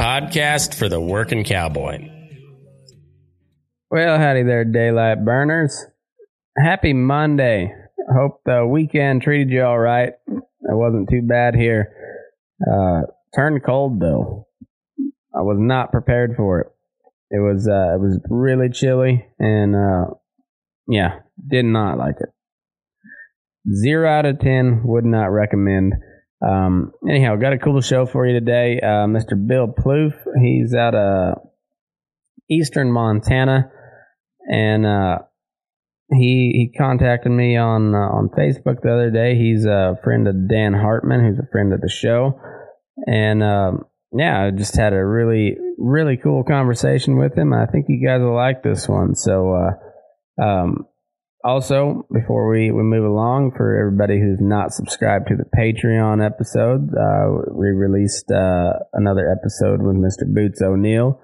podcast for the working cowboy. Well, howdy there, daylight burners. Happy Monday. Hope the weekend treated you all right. It wasn't too bad here. Uh, turned cold though. I was not prepared for it. It was uh, it was really chilly and uh, yeah, did not like it. Zero out of ten. Would not recommend. Um, anyhow, got a cool show for you today. Uh, Mr. Bill Plouffe. He's out of Eastern Montana, and uh, he he contacted me on uh, on Facebook the other day. He's a friend of Dan Hartman, who's a friend of the show, and um, yeah, I just had a really really cool conversation with him. I think you guys will like this one. So, uh, um, also before we we move along, for everybody who's not subscribed to the Patreon episode, uh, we released uh, another episode with Mr. Boots O'Neill.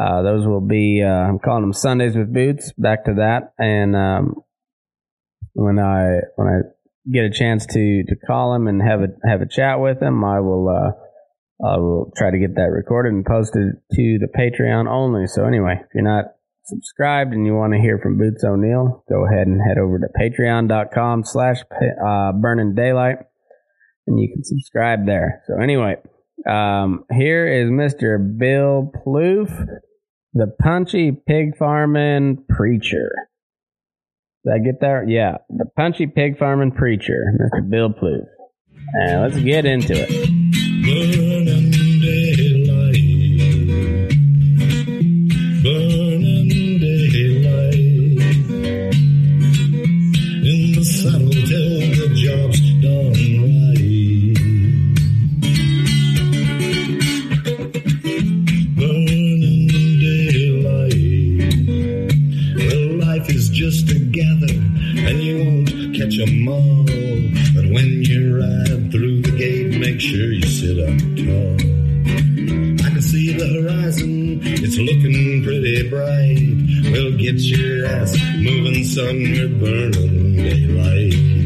Uh, those will be uh, I'm calling them Sundays with Boots. Back to that, and um, when I when I get a chance to to call him and have a have a chat with him, I will uh, I will try to get that recorded and posted to the Patreon only. So anyway, if you're not subscribed and you want to hear from Boots O'Neill, go ahead and head over to patreon.com slash uh, burning daylight and you can subscribe there. So anyway, um, here is Mr. Bill Plouffe, the punchy pig farming preacher. Did I get that? Yeah, the punchy pig farming preacher, Mr. Bill Plouffe. And let's get into it. Sure you sit up tall. I can see the horizon, it's looking pretty bright. Well, get your ass moving, son, we're burning daylight.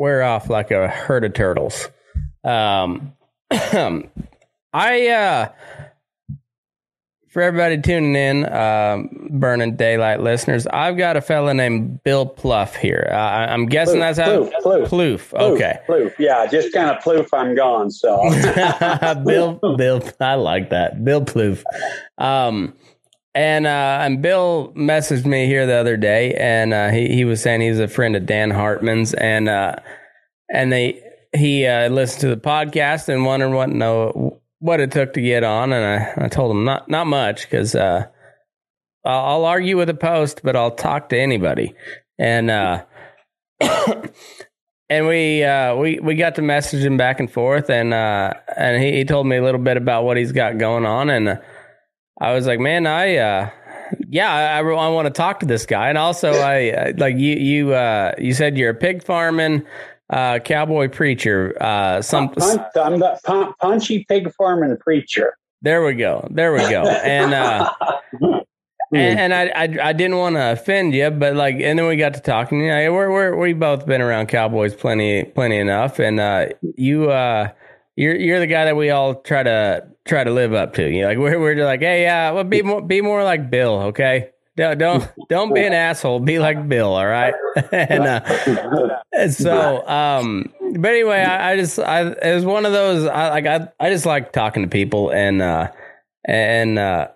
We're off like a herd of turtles. Um, I uh, for everybody tuning in, um, burning daylight listeners, I've got a fella named Bill Pluff here. Uh, I'm guessing Plouffe, that's how Plouffe. Plouffe. Ploof, Okay. Ploof. Yeah, just kind of ploof. I'm gone. So Bill, Bill, I like that. Bill Plouffe. Um, and uh, and Bill messaged me here the other day, and uh, he he was saying he's a friend of Dan Hartman's, and uh, and they he uh, listened to the podcast and wondered what know what it took to get on, and I, I told him not not much because uh, I'll, argue with a post, but I'll talk to anybody, and uh, and we uh, we we got to messaging back and forth, and uh, and he, he told me a little bit about what he's got going on, and uh, I was like, man, I uh, yeah, I, I, want to talk to this guy, and also I I- like you you uh, you said you're a pig farming uh, cowboy preacher. Uh, some Pun- I'm the pun- punchy pig farming preacher. there we go, there we go, and. Uh, and, and I, I I didn't want to offend you, but like, and then we got to talking. You know, we're we're we both been around cowboys plenty plenty enough, and uh, you uh, you're you're the guy that we all try to try to live up to. You know, like we're we're like, hey, yeah, well, be more be more like Bill, okay? Don't don't don't be an asshole. Be like Bill, all right? and, uh, so, um, but anyway, I, I, just I it was one of those. I like I I just like talking to people, and uh, and uh,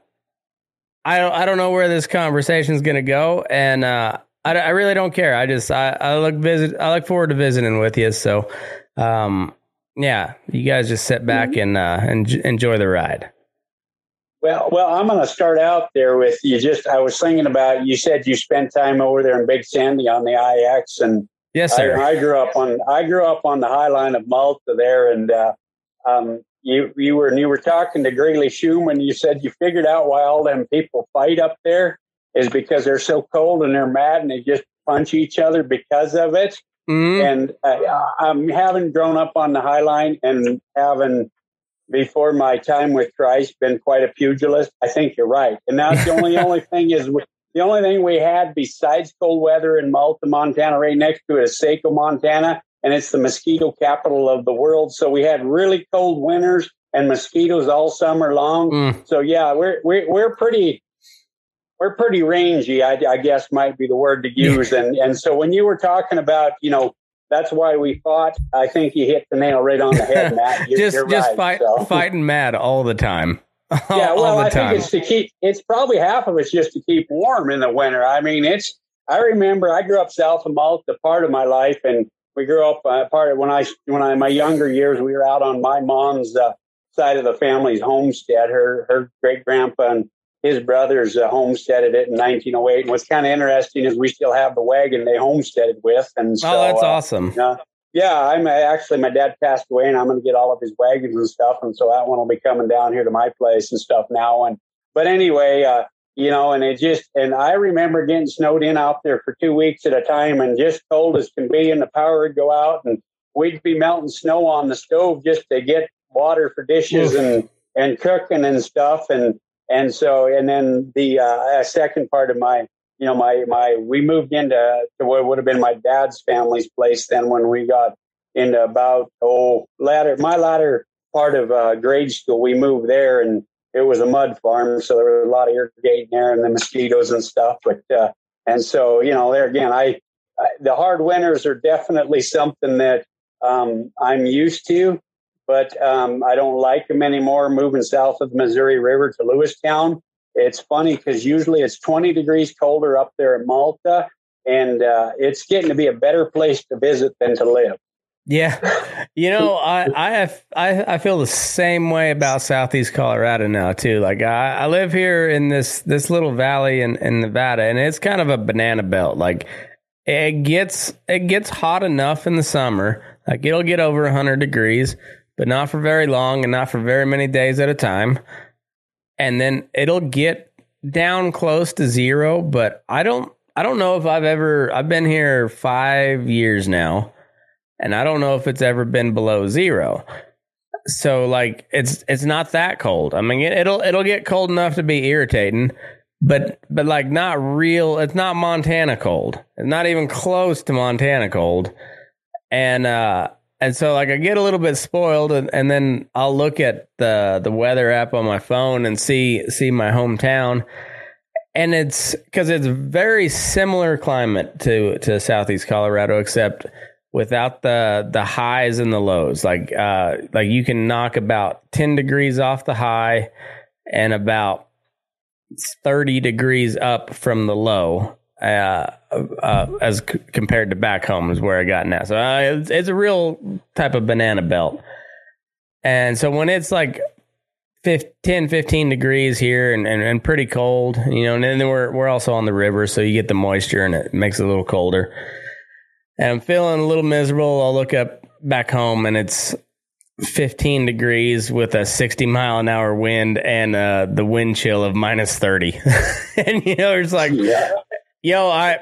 I don't I don't know where this conversation is gonna go, and uh, I I really don't care. I just I I look visit I look forward to visiting with you. So, um, yeah, you guys just sit back mm-hmm. and uh and enjoy the ride. Well, well, I'm going to start out there with you. Just I was thinking about you said you spent time over there in Big Sandy on the IX, and yes, sir. I, I grew up on I grew up on the High Line of Malta there, and uh, um, you you were you were talking to Greeley Schumann. You said you figured out why all them people fight up there is because they're so cold and they're mad and they just punch each other because of it. Mm-hmm. And uh, I'm having grown up on the High Line and having before my time with Christ been quite a pugilist. I think you're right. And now the only only thing is the only thing we had besides cold weather in Malta, Montana, right next to it is Saco, Montana, and it's the mosquito capital of the world. So we had really cold winters and mosquitoes all summer long. Mm. So yeah, we're we're we're pretty we're pretty rangy. I, I guess might be the word to use. and and so when you were talking about you know that's why we fought. I think you hit the nail right on the head, Matt. You're, just you're just right, fight, so. fighting mad all the time. yeah, well, I time. think it's to keep. It's probably half of it's just to keep warm in the winter. I mean, it's. I remember I grew up south of Malta part of my life, and we grew up uh, part of when I when I my younger years we were out on my mom's uh, side of the family's homestead. Her her great grandpa and his brothers uh, homesteaded it in 1908. And what's kind of interesting is we still have the wagon they homesteaded with. And so, oh, that's uh, awesome. Uh, yeah, I'm actually my dad passed away, and I'm going to get all of his wagons and stuff, and so that one will be coming down here to my place and stuff now. And but anyway, uh, you know, and it just and I remember getting snowed in out there for two weeks at a time, and just cold as can be, and the power would go out, and we'd be melting snow on the stove just to get water for dishes and and cooking and stuff, and and so, and then the uh, second part of my, you know, my, my, we moved into to what would have been my dad's family's place then when we got into about, oh, latter, my latter part of uh, grade school, we moved there and it was a mud farm. So there was a lot of irrigating there and the mosquitoes and stuff. But, uh, and so, you know, there again, I, I the hard winters are definitely something that um, I'm used to but um, I don't like them anymore. Moving south of the Missouri River to Lewistown. It's funny because usually it's 20 degrees colder up there in Malta, and uh, it's getting to be a better place to visit than to live. Yeah, you know, I I have I, I feel the same way about Southeast Colorado now too. Like I, I live here in this this little valley in, in Nevada, and it's kind of a banana belt. Like it gets it gets hot enough in the summer, like it'll get over 100 degrees, but not for very long and not for very many days at a time. And then it'll get down close to zero, but I don't I don't know if I've ever I've been here 5 years now and I don't know if it's ever been below zero. So like it's it's not that cold. I mean it, it'll it'll get cold enough to be irritating, but but like not real it's not Montana cold. It's not even close to Montana cold. And uh and so like I get a little bit spoiled and, and then I'll look at the the weather app on my phone and see see my hometown. And it's because it's very similar climate to to southeast Colorado except without the the highs and the lows. Like uh like you can knock about 10 degrees off the high and about 30 degrees up from the low. Uh, uh, as c- compared to back home is where I got now. So uh, it's, it's, a real type of banana belt. And so when it's like 10, 15 degrees here and, and, and, pretty cold, you know, and then we're, we're also on the river, so you get the moisture and it makes it a little colder. And I'm feeling a little miserable. I'll look up back home and it's 15 degrees with a 60 mile an hour wind and uh, the wind chill of minus 30. and, you know, it's like, yeah yo, I,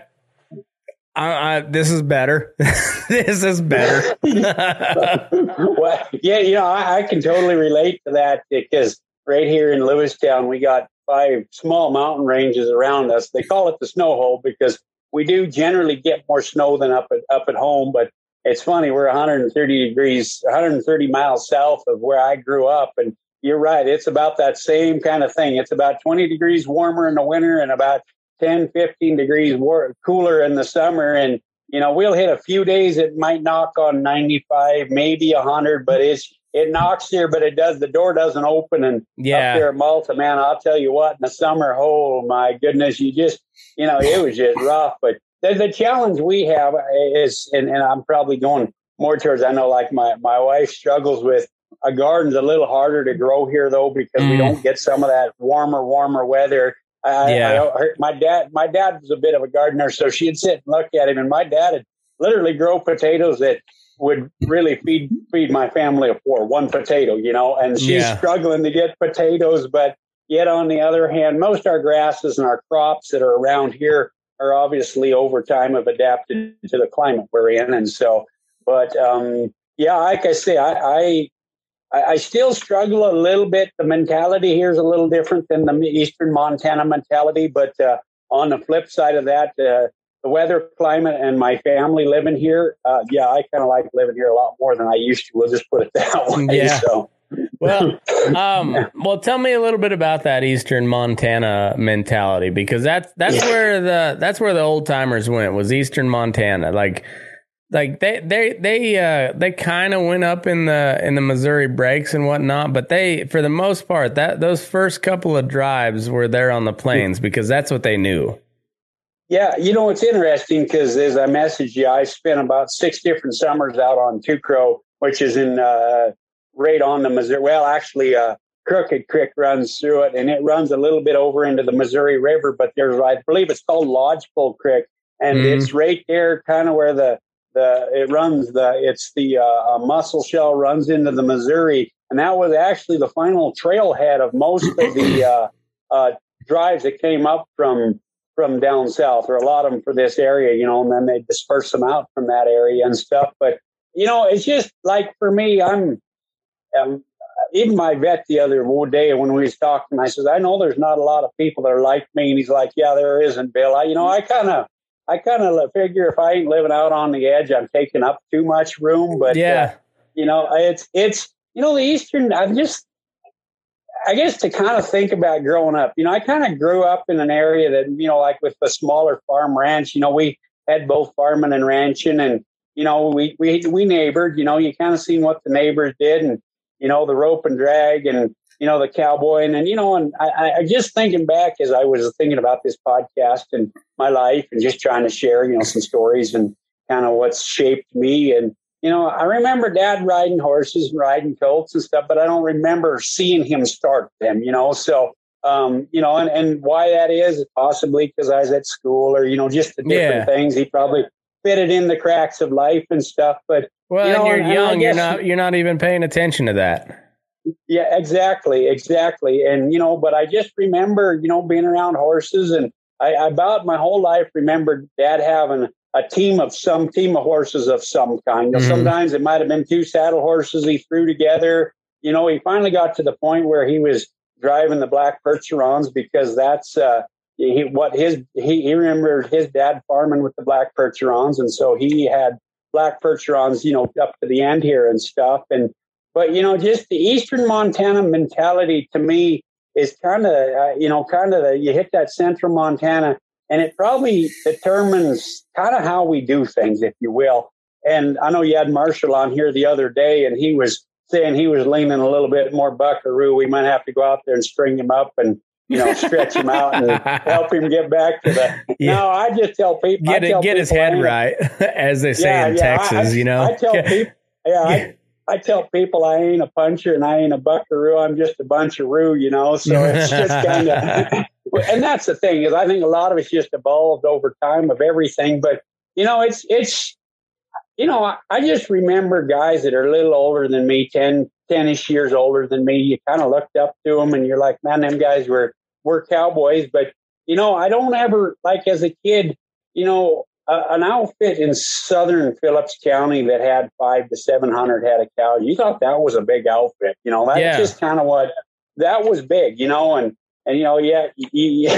I, I, this is better. this is better. well, yeah, you know, I, I, can totally relate to that because right here in Lewistown, we got five small mountain ranges around us. They call it the snow hole because we do generally get more snow than up at up at home, but it's funny. We're 130 degrees, 130 miles south of where I grew up, and you're right. It's about that same kind of thing. It's about 20 degrees warmer in the winter and about 10, 15 degrees war- cooler in the summer. And, you know, we'll hit a few days. It might knock on 95, maybe 100, but it's, it knocks here, but it does, the door doesn't open. And Yeah. up there at Malta, man, I'll tell you what, in the summer, oh my goodness, you just, you know, it was just rough. But the, the challenge we have is, and, and I'm probably going more towards, I know like my, my wife struggles with, a garden's a little harder to grow here though because we Mm. don't get some of that warmer, warmer weather. I, Yeah. I heard my dad, my dad was a bit of a gardener, so she'd sit and look at him, and my dad would literally grow potatoes that would really feed feed my family of four, one potato, you know. And she's Yeah. struggling to get potatoes, but yet on the other hand, most our grasses and our crops that are around here are obviously over time have adapted to the climate we're in, and so. But um, yeah, like I say, I, I I, I still struggle a little bit. The mentality here is a little different than the Eastern Montana mentality. But uh, on the flip side of that, uh, the weather, climate, and my family living here, uh, yeah, I kind of like living here a lot more than I used to. We'll just put it that way. Yeah. So, Well, um, well, tell me a little bit about that Eastern Montana mentality because that's that's where the that's where the old timers went was Eastern Montana. Like, like they they they uh they kind of went up in the in the Missouri breaks and whatnot, but they for the most part that those first couple of drives were there on the plains because that's what they knew. yeah, you know, it's interesting because as I messaged you, I spent about six different summers out on Two Crow, which is in uh, right on the Missouri. Well, actually, uh, Crooked Creek runs through it, and it runs a little bit over into the Missouri River. But there's, I believe, it's called Lodgepole Creek, and Mhm. it's right there, kind of where the the it runs the it's the uh, Musselshell runs into the Missouri, and that was actually the final trailhead of most of the uh, uh, drives that came up from from down south, or a lot of them for this area, you know, and then they disperse them out from that area and stuff. But you know, it's just like for me, I'm um, even my vet the other day when we was talking, I said, I know there's not a lot of people that are like me, and he's like, Yeah, there isn't, Bill. I, you know, I kind of. I kind of figure if I ain't living out on the edge, I'm taking up too much room. But uh, yeah, you know, it's it's you know the Eastern. I'm just, I guess to kind of think about growing up. You know, I kind of grew up in an area that you know, like with the smaller farm ranch. You know, we had both farming and ranching, and you know, we we we neighbored. You know, you kind of seen what the neighbors did, and you know, the rope and drag, and you know, the cowboy, and, and you know, and I, I- just thinking back as I was thinking about this podcast and my life, and just trying to share, you know, some stories and kind of what's shaped me and you know, I remember dad riding horses and riding colts and stuff, but I don't remember seeing him start them, you know. So, um, you know, and, and why that is possibly because I was at school or, you know, just the different Yeah. things. He probably fitted in the cracks of life and stuff. But well, you know, and you're and young, you're not you're not even paying attention to that. Yeah, exactly, exactly. And, you know, but I just remember, you know, being around horses and I, I about my whole life remembered dad having a team of some team of horses of some kind. Mhm. Sometimes it might have been two saddle horses he threw together. You know, he finally got to the point where he was driving the black percherons because that's uh, he, what his he, he remembered his dad farming with the black percherons, and so he had black percherons, you know, up to the end here and stuff. And but you know, just the Eastern Montana mentality to me is kind of uh, you know kind of the you hit that Central Montana, and it probably determines kind of how we do things, if you will. And I know you had Marshall on here the other day, and he was saying he was leaning a little bit more buckaroo. We might have to go out there and string him up and you know stretch him out and help him get back to the. Yeah. No, I just tell people Get I it, tell get his people I head right, as they say Yeah, in yeah, Texas. I- you know, I tell people, yeah, I, I tell people I ain't a puncher and I ain't a buckaroo. I'm just a bunch of roo, you know. So it's just kind of, and that's the thing is I think a lot of it's just evolved over time of everything. But you know, it's it's, you know, I, I just remember guys that are a little older than me, 10, 10-ish years older than me. You kind of looked up to them and you're like, man, them guys were were cowboys. But you know, I don't ever like as a kid, you know, uh, an outfit in southern Phillips County that had five to seven hundred head of cow, You thought that was a big outfit, you know. That's Yeah. just kind of what that was big, you know. And and you know, yeah, you,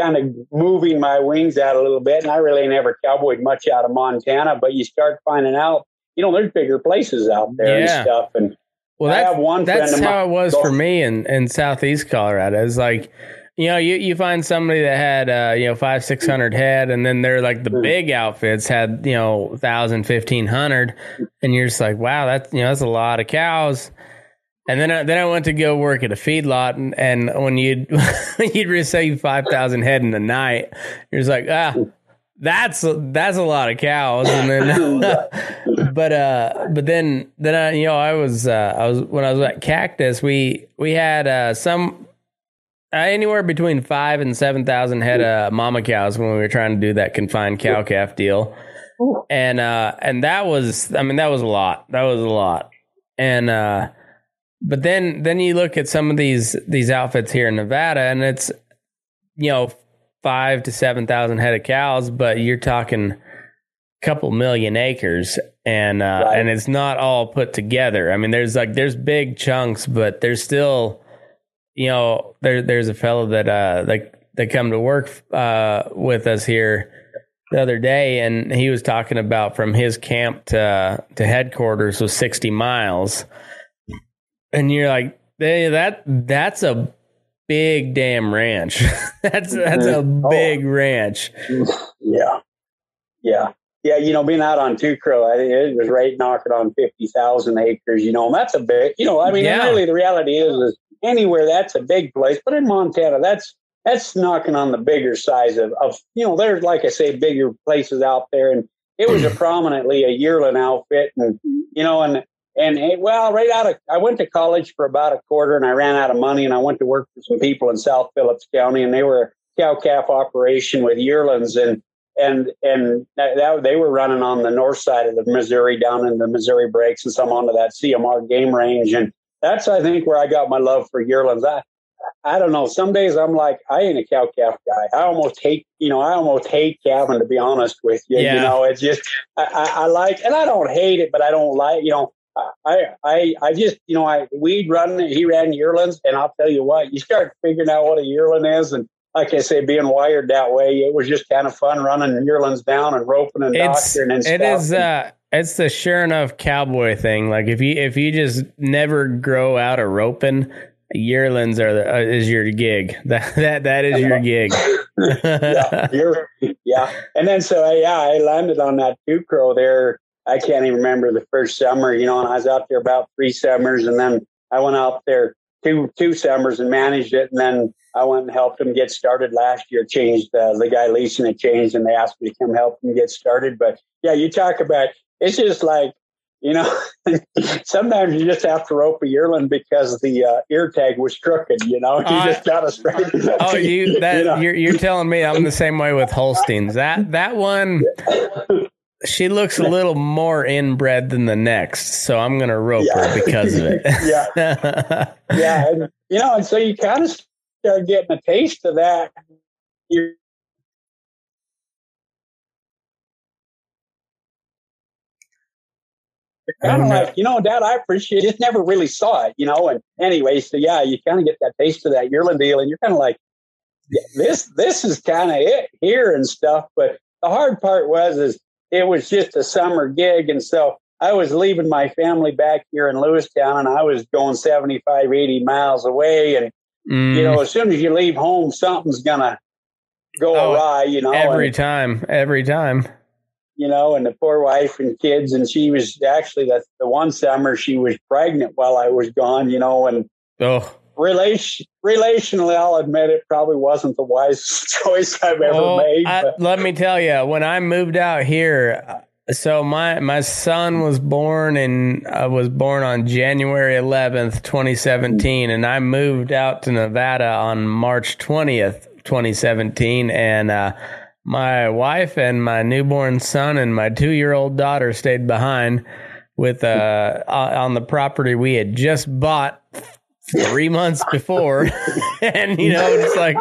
kind of moving my wings out a little bit. And I really never cowboyed much out of Montana, but you start finding out, you know, there's bigger places out there Yeah. and stuff. And Well, I that's, have one that's how mine- it was Go- for me in, in southeast Colorado. It's like, you know, you, you find somebody that had, uh, you know, five, 600 head, and then they're like the Mm. big outfits had, you know, 1,000, 1,500. And you're just like, wow, that's, you know, that's a lot of cows. And then I, then I went to go work at a feedlot, and, and when you'd you'd receive five thousand head in a night, you're just like, ah, that's that's a lot of cows. And then, but uh, but then then I you know I was uh, I was when I was at Cactus, we we had uh, some anywhere between five and seven thousand head of mama cows when we were trying to do that confined cow calf deal, and uh, and that was I mean that was a lot. That was a lot, and uh, but then then you look at some of these these outfits here in Nevada, and it's you know five to seven thousand head of cows, but you're talking a couple million acres, and uh, Right. and it's not all put together. I mean, there's like there's big chunks, but there's still you know there there's a fellow that uh that that come to work uh with us here the other day and he was talking about from his camp to to headquarters was 60 miles and you're like hey, that that's a big damn ranch that's that's a Oh. big ranch Yeah. Yeah. Yeah. You know, being out on Two Crow, I think it was right knocking on 50,000 acres, you know, and that's a big, you know, I mean, Yeah. really the reality is, is anywhere that's a big place, but in Montana, that's, that's knocking on the bigger size of, of, you know, there's, like I say, bigger places out there. And it was a prominently a yearling outfit. And, you know, and, and it, well, right out of, I went to college for about a quarter and I ran out of money and I went to work for some people in South Phillips County and they were cow calf operation with yearlings. And, and and that, that they were running on the north side of the Missouri down in the Missouri breaks and some onto that CMR game range. And that's I think where I got my love for yearlings. I I don't know. Some days I'm like I ain't a cow calf guy. I almost hate you know I almost hate calving to be honest with you. Yeah. You know it's just I, I, I like and I don't hate it, but I don't like you know. I, I, I just, you know, I, we'd run, he ran yearlings and I'll tell you what, you start figuring out what a yearling is and like I say, being wired that way, it was just kind of fun running yearlings down and roping and it's doctoring and stuff. it is uh it's the sure enough cowboy thing like if you if you just never grow out of roping yearlings are the, uh, is your gig that that that is your gig yeah, you're, yeah. And then so uh, yeah, I landed on that two crow there. I can't even remember the first summer, you know, and I was out there about three summers, and then I went out there two two summers and managed it, and then I went and helped them get started last year. Changed uh, the guy leasing it changed, and they asked me to come help them get started. But yeah, you talk about it's just like you know, sometimes you just have to rope a yearling because the uh, ear tag was crooked. You know, you Uh, just got to straighten. it. oh you that know? you're you're telling me i'm the same way with holsteins that that one she looks a little more inbred than the next so i'm gonna rope her because of it yeah. yeah, and, you know, and so you kind of start getting a taste of that. You kind of like, you know, Dad, I appreciate it. Just never really saw it, you know. And anyway, so yeah, you kind of get that taste of that yearling deal, and you're kind of like, yeah, this this is kind of it here and stuff. But the hard part was is it was just a summer gig, and so I was leaving my family back here in Lewistown, and I was going 75, 80 miles away, and Mm, you know, as soon as you leave home, something's gonna go Oh, awry, you know. every and, time every time. You know, and the poor wife and kids, and she was actually that the one summer she was pregnant while I was gone, you know, and oh. relation relationally, I'll admit it probably wasn't the wisest choice I've ever Well, made. I- let me tell you, when I moved out here, uh, so my my son was born and uh, was born on January 11th, 2017, and I moved out to Nevada on March 20th, 2017, and uh, my wife and my newborn son and my two year old daughter stayed behind with uh on the property we had just bought three months before and you know it's like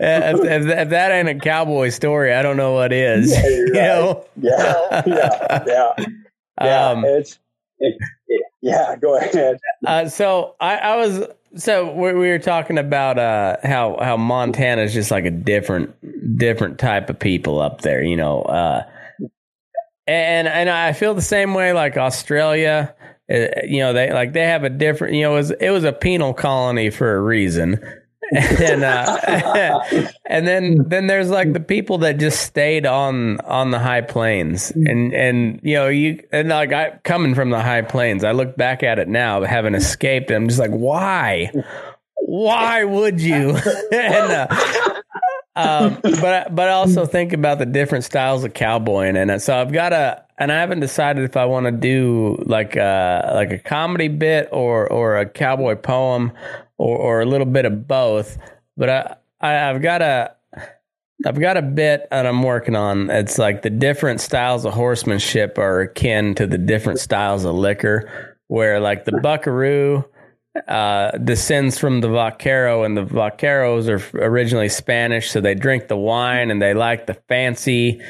if, if, if that ain't a cowboy story i don't know what is Yeah, you're you right. know yeah, yeah, yeah, yeah. Um, it's it, it- yeah. Go ahead. uh, so I, I was so we, we were talking about uh, how how Montana is just like a different different type of people up there, you know. Uh, and and I feel the same way. Like Australia, you know, they like they have a different. You know, it was it was a penal colony for a reason. and uh, and then then there's like the people that just stayed on on the high plains and and you know you and like I coming from the high plains I look back at it now having escaped I'm just like why why would you and uh, um, but but I also think about the different styles of cowboying in it. So I've got a, and I haven't decided if I want to do like a like a comedy bit or or a cowboy poem or or a little bit of both. But I, I I've got a. I've got a bit that I'm working on. It's like the different styles of horsemanship are akin to the different styles of liquor, where like the buckaroo uh, descends from the vaquero, and the vaqueros are originally Spanish, so they drink the wine and they like the fancy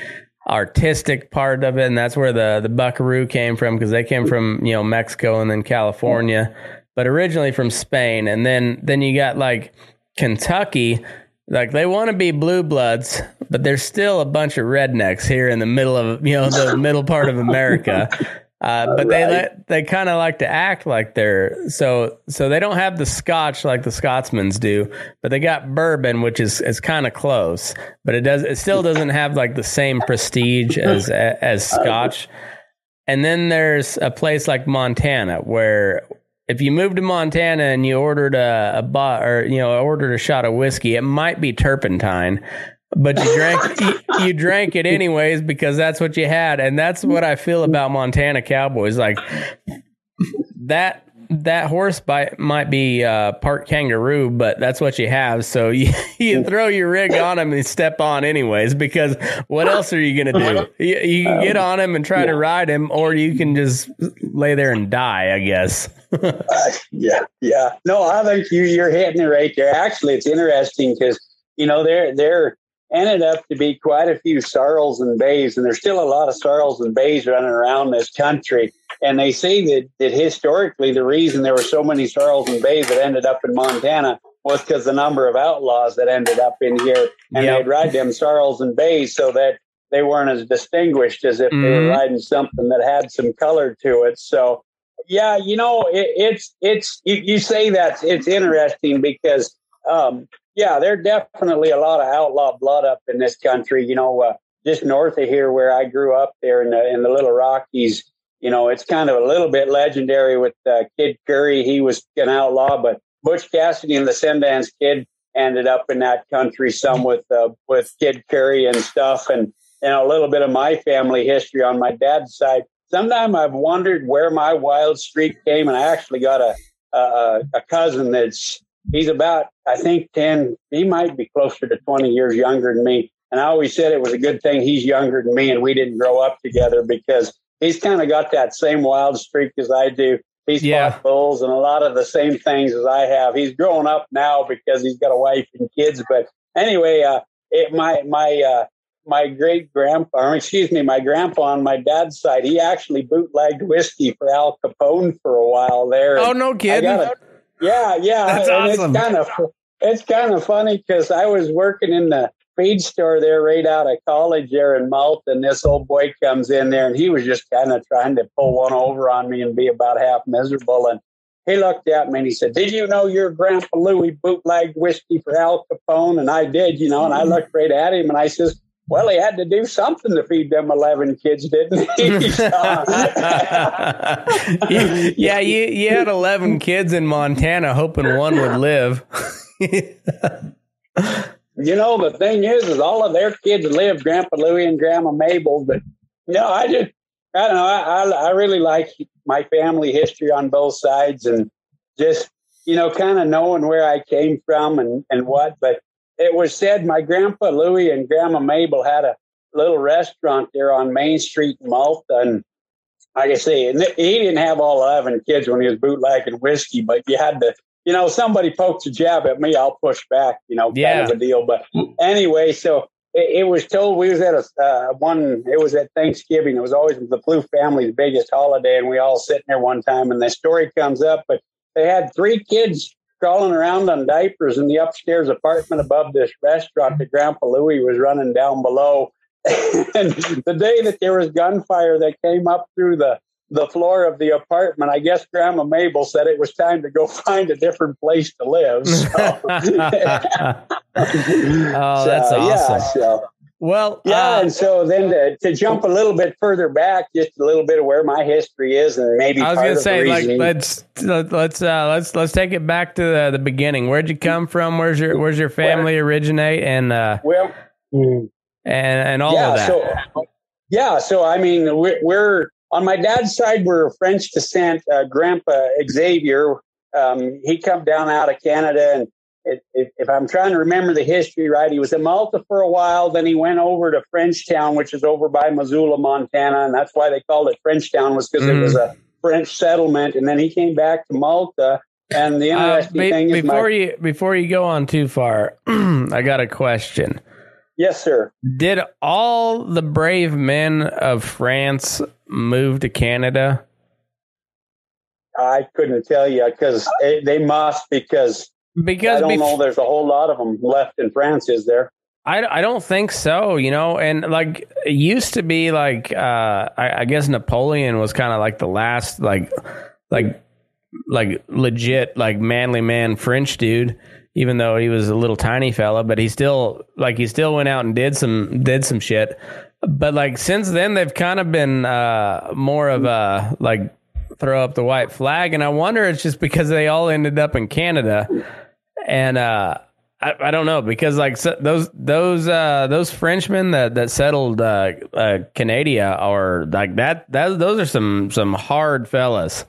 artistic part of it, and that's where the the buckaroo came from because they came from you know Mexico and then California, but originally from Spain, and then then you got like Kentucky. Like they want to be blue bloods, but there's still a bunch of rednecks here in the middle of you know the middle part of America. Uh, but right. they let they kind of like to act like they're so so they don't have the scotch like the Scotsmans do, but they got bourbon, which is is kind of close, but it does it still doesn't have like the same prestige as as scotch. And then there's a place like Montana where if you moved to Montana and you ordered a, a bot or you know ordered a shot of whiskey, it might be turpentine, but you drank you, you, drank it anyways because that's what you had. And that's what i feel about montana cowboys. Like that that horse by, might be uh, part kangaroo but that's what you have. So you, you throw your rig on him and step on anyways because what else are you going to do you, you, can get on him and try to ride him or you can just lay there and die i guess. Uh, yeah yeah. No i think you, you're hitting it right there. Actually it's interesting because you know they're they're ended up to be quite a few sorrels and bays, and there's still a lot of sorrels and bays running around this country. And they say that, that historically, the reason there were so many sorrels and bays that ended up in Montana was because the number of outlaws that ended up in here, and yep. they'd ride them sorrels and bays so that they weren't as distinguished as if mm-hmm. they were mm-hmm. riding something that had some color to it. So, yeah, you know, it, it's it's you, you say that it's interesting because um, yeah, there are definitely a lot of outlaw blood up in this country. You know, uh, just north of here where I grew up there in the in the Little Rockies. You know, it's kind of a little bit legendary with uh, Kid Curry. He was an outlaw, but Butch Cassidy and the Sundance Kid ended up in that country. Some with uh, with Kid Curry and stuff, and know a little bit of my family history on my dad's side. Sometimes I've wondered where my wild streak came, and I actually got a a, a cousin that's he's about, I think, 10, he might be closer to 20 years younger than me. And I always said it was a good thing he's younger than me and we didn't grow up together because he's kind of got that same wild streak as I do. He's yeah. fought bulls and a lot of the same things as I have. He's grown up now because he's got a wife and kids. But anyway, uh, it, my, my, uh, my great grandpa, or excuse me, my grandpa on my dad's side, he actually bootlegged whiskey for Al Capone for a while there. Oh, no kidding. Yeah, yeah. That's and awesome. It's kind of it's kind of funny because I was working in the feed store there right out of college there in Malta, and this old boy comes in there, and he was just kind of trying to pull one over on me and be about half miserable. And he looked at me and he said, "Did you know your grandpa Louie bootlegged whiskey for Al Capone?" And I did, you know. And I looked right at him and I says, well, he had to do something to feed them 11 kids, didn't he? yeah, you, you had 11 kids in Montana hoping one would live. you know, the thing is, is all of their kids live, Grandpa Louie and Grandma Mabel. But, you know, I just, I don't know, I, I, I really like my family history on both sides and just, you know, kind of knowing where I came from and, and what. But it was said my grandpa Louis and grandma Mabel had a little restaurant there on Main Street in Malta. And like I say, he didn't have all 11 kids when he was bootlegging whiskey, but you had to, you know, somebody pokes a jab at me, I'll push back, you know, yeah. kind of a deal. But anyway, so it, it was told we was at a uh, one, it was at Thanksgiving. It was always the Blue family's biggest holiday. And we all sitting there one time and the story comes up, but they had three kids crawling around on diapers in the upstairs apartment above this restaurant that Grandpa Louie was running down below. and the day that there was gunfire that came up through the the floor of the apartment. I guess Grandma Mabel said it was time to go find a different place to live. So. oh, that's so, awesome. Yeah, so. Well, yeah, uh, and so then to, to, jump a little bit further back, just a little bit of where my history is, and maybe I was going to say, like, let's let's uh, let's let's take it back to the, the beginning. Where'd you come from? Where's your Where's your family well, originate? And uh, well, and and all yeah, of that. So, yeah, so I mean, we're, we're on my dad's side, we're French descent. Uh, Grandpa Xavier, um, he come down out of Canada, and it, it, if I'm trying to remember the history right, he was in Malta for a while. Then he went over to Frenchtown, which is over by Missoula, Montana, and that's why they called it Frenchtown was because mm. it was a French settlement. And then he came back to Malta. And the uh, interesting uh, be, thing is, before my, you before you go on too far, I got a question. Yes, sir. Did all the brave men of France move to Canada? I couldn't tell you because they must because because I don't bef- know. There's a whole lot of them left in France. Is there? I, I don't think so, you know, and like it used to be like uh, I, I guess Napoleon was kind of like the last like like like legit like manly man French dude, even though he was a little tiny fella, but he still like he still went out and did some did some shit. But like since then, they've kind of been uh, more of a like throw up the white flag, and I wonder it's just because they all ended up in Canada, and uh, I, I, don't know because like so those those uh, those Frenchmen that that settled uh, uh, Canada are like that that those are some some hard fellas.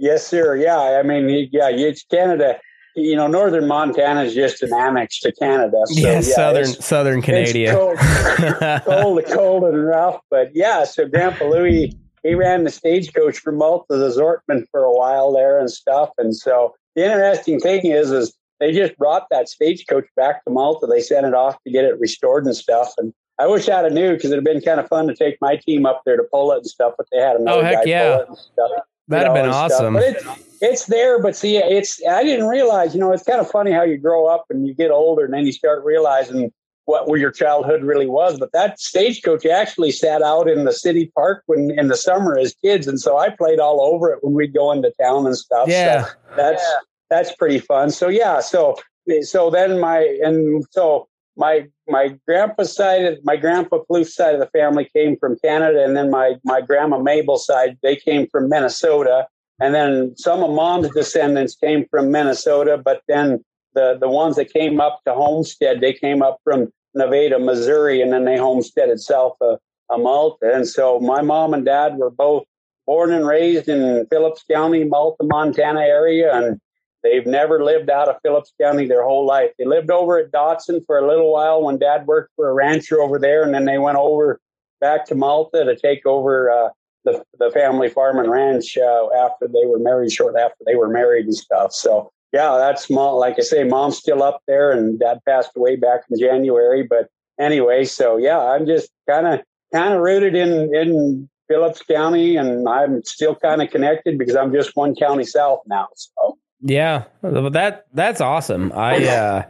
Yes, sir. Yeah, I mean, yeah, it's Canada you know, northern Montana is just an annex to Canada. So, yeah, yeah southern southern Canada. Cold, cold, cold and rough, but yeah. So Grandpa Louis, he ran the stagecoach for Malta, the Zortman for a while there and stuff. And so the interesting thing is, is they just brought that stagecoach back to Malta. They sent it off to get it restored and stuff. And I wish I'd have knew because it'd have been kind of fun to take my team up there to pull it and stuff. But they had another oh, heck guy yeah. pull it and stuff. That'd have been awesome. It's, it's there, but see, it's I didn't realize. You know, it's kind of funny how you grow up and you get older, and then you start realizing what your childhood really was. But that stagecoach actually sat out in the city park when in the summer as kids, and so I played all over it when we'd go into town and stuff. Yeah, so that's yeah. that's pretty fun. So yeah, so so then my and so my my grandpa's side, of my grandpa Plouffe side of the family came from Canada, and then my my grandma Mabel side they came from Minnesota, and then some of mom's descendants came from Minnesota, but then the the ones that came up to homestead they came up from Nevada, Missouri, and then they homesteaded south of, Malta, and so my mom and dad were both born and raised in Phillips County, Malta, Montana area, and They've never lived out of Phillips County their whole life. They lived over at Dodson for a little while when dad worked for a rancher over there. And then they went over back to Malta to take over uh, the, the family farm and ranch uh, after they were married, short after they were married and stuff. So, yeah, that's mom. Like I say, mom's still up there and dad passed away back in January. But anyway, so yeah, I'm just kind of, kind of rooted in, in Phillips County and I'm still kind of connected because I'm just one county south now. So. Yeah, that that's awesome. I uh,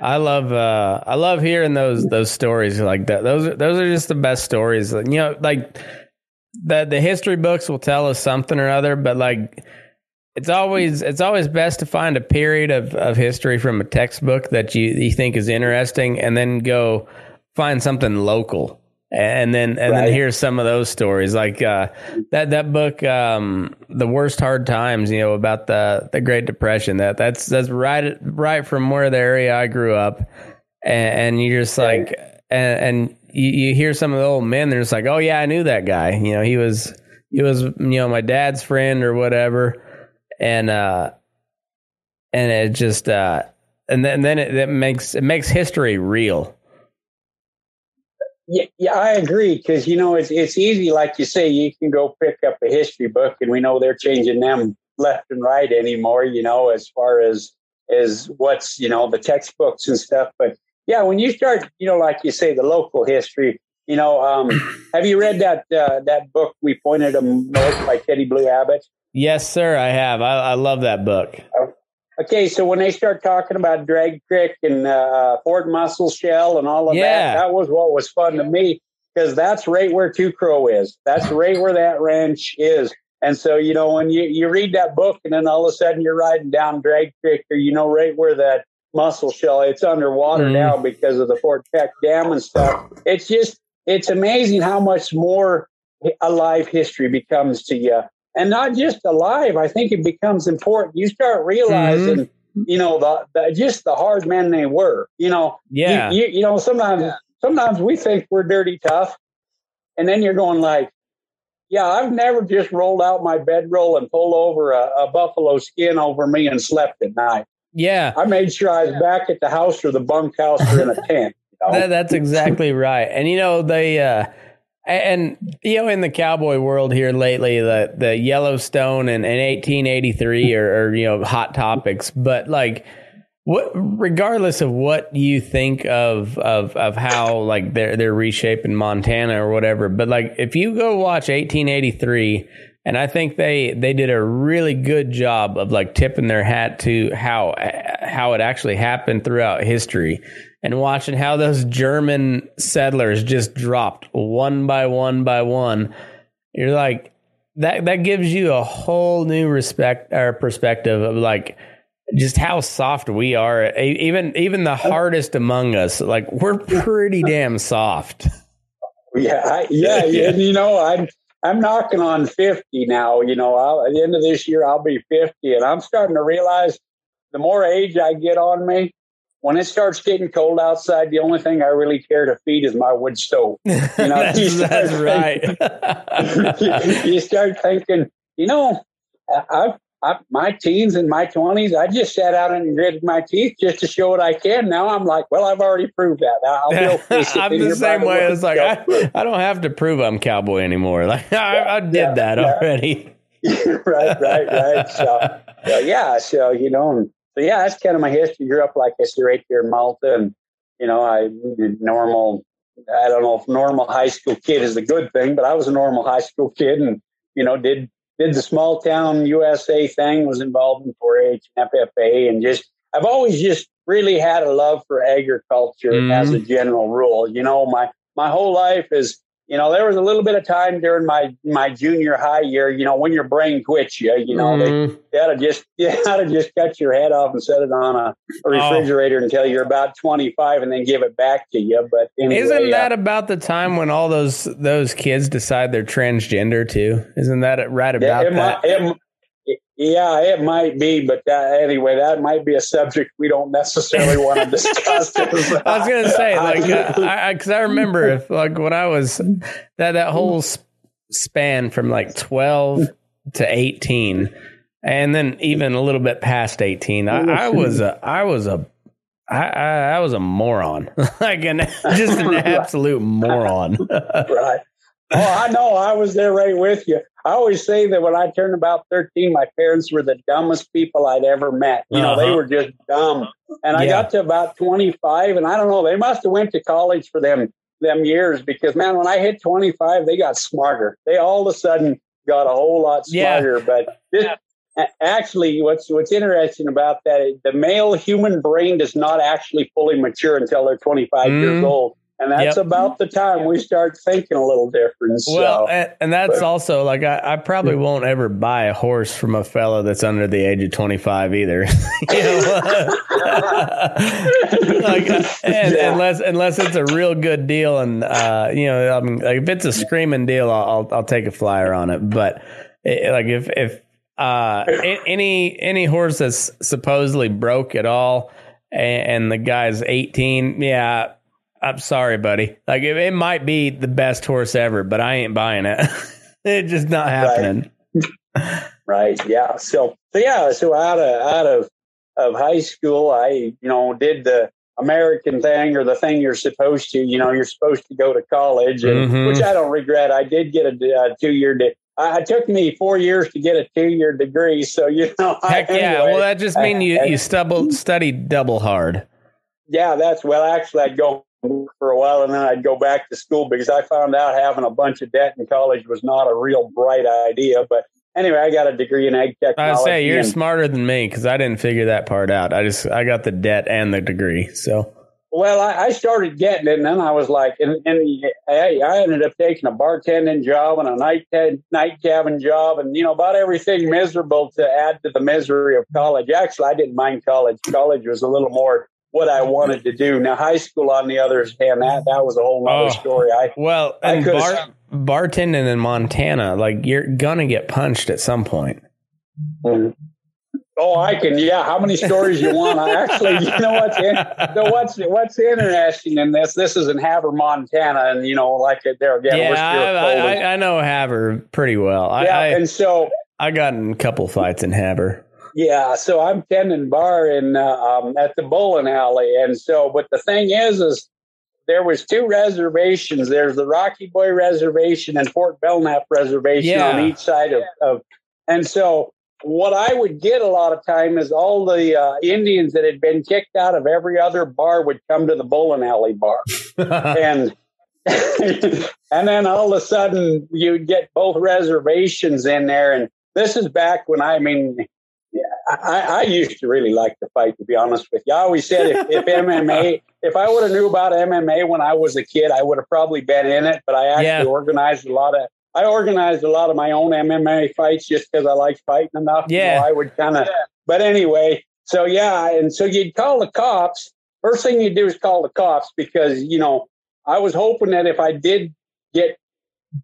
I love uh, I love hearing those those stories like that. Those are, those are just the best stories. You know, like the the history books will tell us something or other, but like it's always it's always best to find a period of, of history from a textbook that you you think is interesting, and then go find something local. And then and right. then hear some of those stories. Like uh, that that book um, the worst hard times you know about the the great depression. That that's that's right right from where the area i grew up. And, and you're just like and, and you, you, hear some of the old men they're just like oh yeah i knew that guy. You know he was he was you know my dad's friend or whatever and uh and it just uh and then, then it, it makes it makes history real yeah, yeah, I agree because you know it's it's easy, like you say, you can go pick up a history book, and we know they're changing them left and right anymore. You know, as far as as what's you know the textbooks and stuff. But yeah, when you start, you know, like you say, the local history. You know, um, have you read that uh, that book we pointed them north by Teddy Blue Abbott? Yes, sir, I have. I, I love that book. okay, so when they start talking about Drag Creek and uh, Fort Musselshell and all of Yeah. that, that was what was fun to me because that's right where Two Crow is. That's right where that ranch is. And so, you know, when you, you read that book and then all of a sudden you're riding down Drag Creek or, you know, right where that Musselshell, it's underwater Mhm. now because of the Fort Peck Dam and stuff. It's just, it's amazing how much more alive history becomes to you. And not just alive, I think it becomes important. You start realizing, you know, the, the just the hard men they were. You know, you- Yeah. you, you know, sometimes sometimes we think we're dirty tough, and then you're going like, yeah, I've never just rolled out my bedroll and pulled over a, a buffalo skin over me and slept at night. Yeah. I made sure I was back at the house or the bunkhouse or in a tent. You know? That, that's exactly right. And you know they uh and you know in the cowboy world here lately the the Yellowstone and, and 1883 are, are you know hot topics. But like what regardless of what you think of of of how like they're they're reshaping Montana or whatever but like if you go watch 1883 and I think they they did a really good job of like tipping their hat to how how it actually happened throughout history and watching how those German settlers just dropped one by one by one. You're like that that gives you a whole new respect or perspective of like just how soft we are. Even even the hardest among us, like we're pretty damn soft. Yeah, I, yeah, Yeah. and you know, I'm I'm knocking on fifty now. You know, I'll, at the end of this year, I'll be fifty, and I'm starting to realize the more age I get on me, when it starts getting cold outside, the only thing I really care to feed is my wood stove. know, that's, you that's start right. you start thinking, you know, I, I, my teens and my twenties, I just sat out and gritted my teeth just to show what I can. Now I'm like, well, I've already proved that. I'll be I'm the same way. It's like. I, I don't have to prove I'm cowboy anymore. Like I, I did Yeah, that yeah. already. right, right, right. So, so, yeah, so you know, so yeah, that's kind of my history. Grew up like I said, right there in Malta, and you know, I did normal. I don't know if normal high school kid is a good thing, but I was a normal high school kid, and you know, did did the small town USA thing. Was involved in 4-H and FFA, and just I've always just really had a love for agriculture Mhm. as a general rule. You know, my my whole life is you know, there was a little bit of time during my my junior high year, you know, when your brain quits you, you know, they, Mhm. you had to just you to just cut your head off and set it on a, Oh. a refrigerator until you're about 25 and then give it back to you. But anyway, Isn't that uh, about the time when all those those kids decide they're transgender too? Isn't that right about it that? might, it, yeah, it might be, but uh, anyway, that might be a subject we don't necessarily want to discuss. I was gonna say, like, because I, I remember if, like when I was that that whole s- span from like twelve to eighteen, and then even a little bit past eighteen, I, I was a, I was a, I, I, I was a moron, like an just an absolute moron. right. Oh, I know. I was there right with you. I always say that when I turned about 13, my parents were the dumbest people I'd ever met. You know, they Uh-huh. were just dumb. And I Yeah. got to about 25 and I don't know, they must have went to college for them them years because man, when I hit 25, they got smarter. They all of a sudden got a whole lot Yeah. smarter, but this, Actually, what's what's interesting about that is the male human brain does not actually fully mature until they're 25 years Mm. old, and that's Yep. about the time we start thinking a little different. Well, so, and, and that's also like I, I probably won't ever buy a horse from a fella that's under the age of twenty five either. know? like, and, Yeah. unless unless it's a real good deal, and uh, you know, I mean, like if it's a screaming deal, I'll I'll, I'll take a flyer on it. But eh, like if if uh, any any horse that's supposedly broke at all, and, and the guy's eighteen, yeah. I'm sorry, buddy. Like it, it might be the best horse ever, but I ain't buying it. it's just not happening. right, yeah. So, so yeah. So out of out of of high school, I you know did the American thing or the thing you're supposed to. You know, you're supposed to go to college, and, Mhm. which I don't regret. I did get a, a two year. De- I, it took me four years to get a two year degree. So you know, Heck yeah! anyway. Well, that just means you you stubble, studied double hard. Yeah, that's well. Actually, I'd go for a while and then I'd go back to school because I found out having a bunch of debt in college was not a real bright idea. But anyway, I got a degree in ag technology. I say you're and- smarter than me because I didn't figure that part out. I just I got the debt and the degree. So Well, I, I started getting it, and then I was like, and, and I, I ended up taking a bartending job and a night night cabin job, and you know about everything miserable to add to the misery of college. Actually, I didn't mind college. College was a little more what I wanted to do. Now, high school, on the other hand, that that was a whole other Oh. story. I well, I and could've- bar, bartending in Montana, like you're gonna get punched at some point. Mm. Oh, I can. Yeah, how many stories you want? I actually, you know what's in, the, what's what's interesting in this? This is in Havre, Montana, and you know, like there again, yeah, we're I, I. I, I know Havre pretty well. Yeah, I, and so I got in a couple fights in Havre. Yeah, so I'm tending bar in uh, um, at the bowling alley, and so but the thing is, is there was two reservations. There's the Rocky Boy Reservation and Fort Belknap Reservation Yeah. on each side of, of and so what I would get a lot of time is all the uh, Indians that had been kicked out of every other bar would come to the bowling alley bar, and and then all of a sudden you'd get both reservations in there. And this is back when I mean, I, I used to really like to fight. To be honest with you, I always said if, if MMA, if I would have knew about MMA when I was a kid, I would have probably been in it. But I actually Yeah. organized a lot of. I organized a lot of my own MMA fights just because I liked fighting enough. Yeah. know, I would kind of. But anyway, so yeah, and so you'd call the cops. First thing you do is call the cops because you know I was hoping that if I did get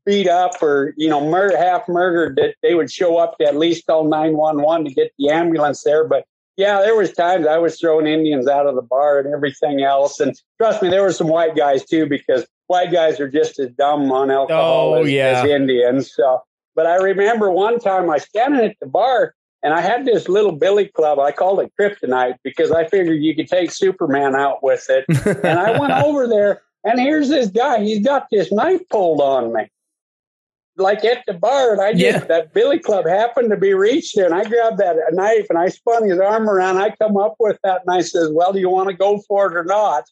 beat up or you know murder half murdered that they would show up to at least call 911 to get the ambulance there but yeah there was times i was throwing indians out of the bar and everything else and trust me there were some white guys too because white guys are just as dumb on alcohol Oh, as, yeah. as indians so but i remember one time i was standing at the bar and I had this little billy club. I called it kryptonite because I figured you could take Superman out with it. And I went over there, and here's this guy. He's got this knife pulled on me, like at the bar. And I just, Yeah. that billy club happened to be reached there. And I grabbed that knife and I spun his arm around. I come up with that and I says, Well, do you want to go for it or not?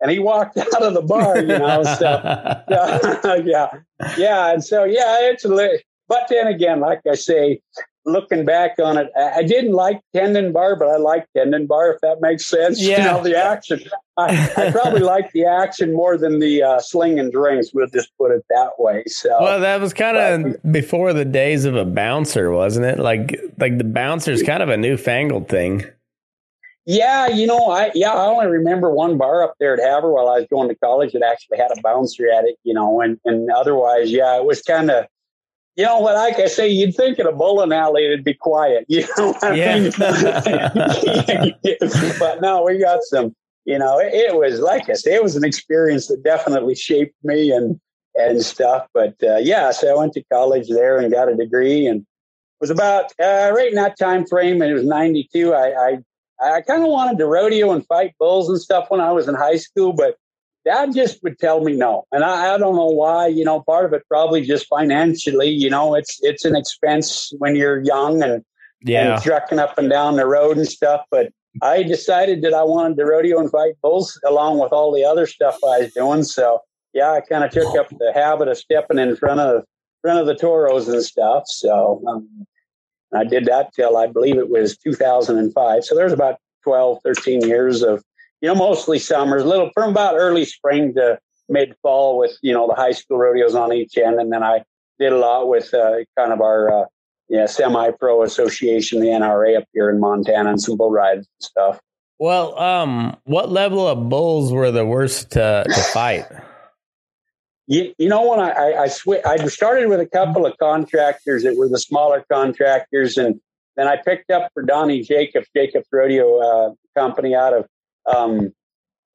And he walked out of the bar, you know. So, yeah, yeah, yeah. And so, yeah, it's a but then again, like I say, looking back on it, I didn't like Tendon Bar, but I like Tendon Bar, if that makes sense. You Yeah. know, the action. I, I probably like the action more than the uh, sling and drinks. We'll just put it that way. So, Well, that was kind of before the days of a bouncer, wasn't it? Like, like the bouncer's kind of a newfangled thing. yeah, you know, I yeah, I only remember one bar up there at Havre while I was going to college that actually had a bouncer at it. You know, and and otherwise, yeah, it was kind of. You know what? Like I say, you'd think in a bowling alley it'd be quiet. You know what I Yeah. mean? but no, we got some. You know, it, it was like I say, it was an experience that definitely shaped me and and stuff. But uh, yeah, so I went to college there and got a degree, and was about uh, right in that time frame. And it was '92. I I, I kind of wanted to rodeo and fight bulls and stuff when I was in high school, but dad just would tell me no. And I, I don't know why you know part of it probably just financially you know it's it's an expense when you're young and, Yeah. and trucking up and down the road and stuff but i decided that i wanted to rodeo and fight bulls along with all the other stuff i was doing. So yeah i kind of took up the habit of stepping in front of front of the toros and stuff. So um, i did that till i believe it was 2005 so there's about 12 13 years of you know, mostly summers, little from about early spring to mid fall with, you know, the high school rodeos on each end. And then I did a lot with uh, kind of our uh, yeah, semi pro association, the NRA up here in Montana and some bull rides and stuff. Well, um, what level of bulls were the worst to, to fight? You, you know, when I, I, I, sw- I started with a couple of contractors that were the smaller contractors, and then I picked up for Donnie Jacobs, Jacobs Rodeo uh, Company out of um,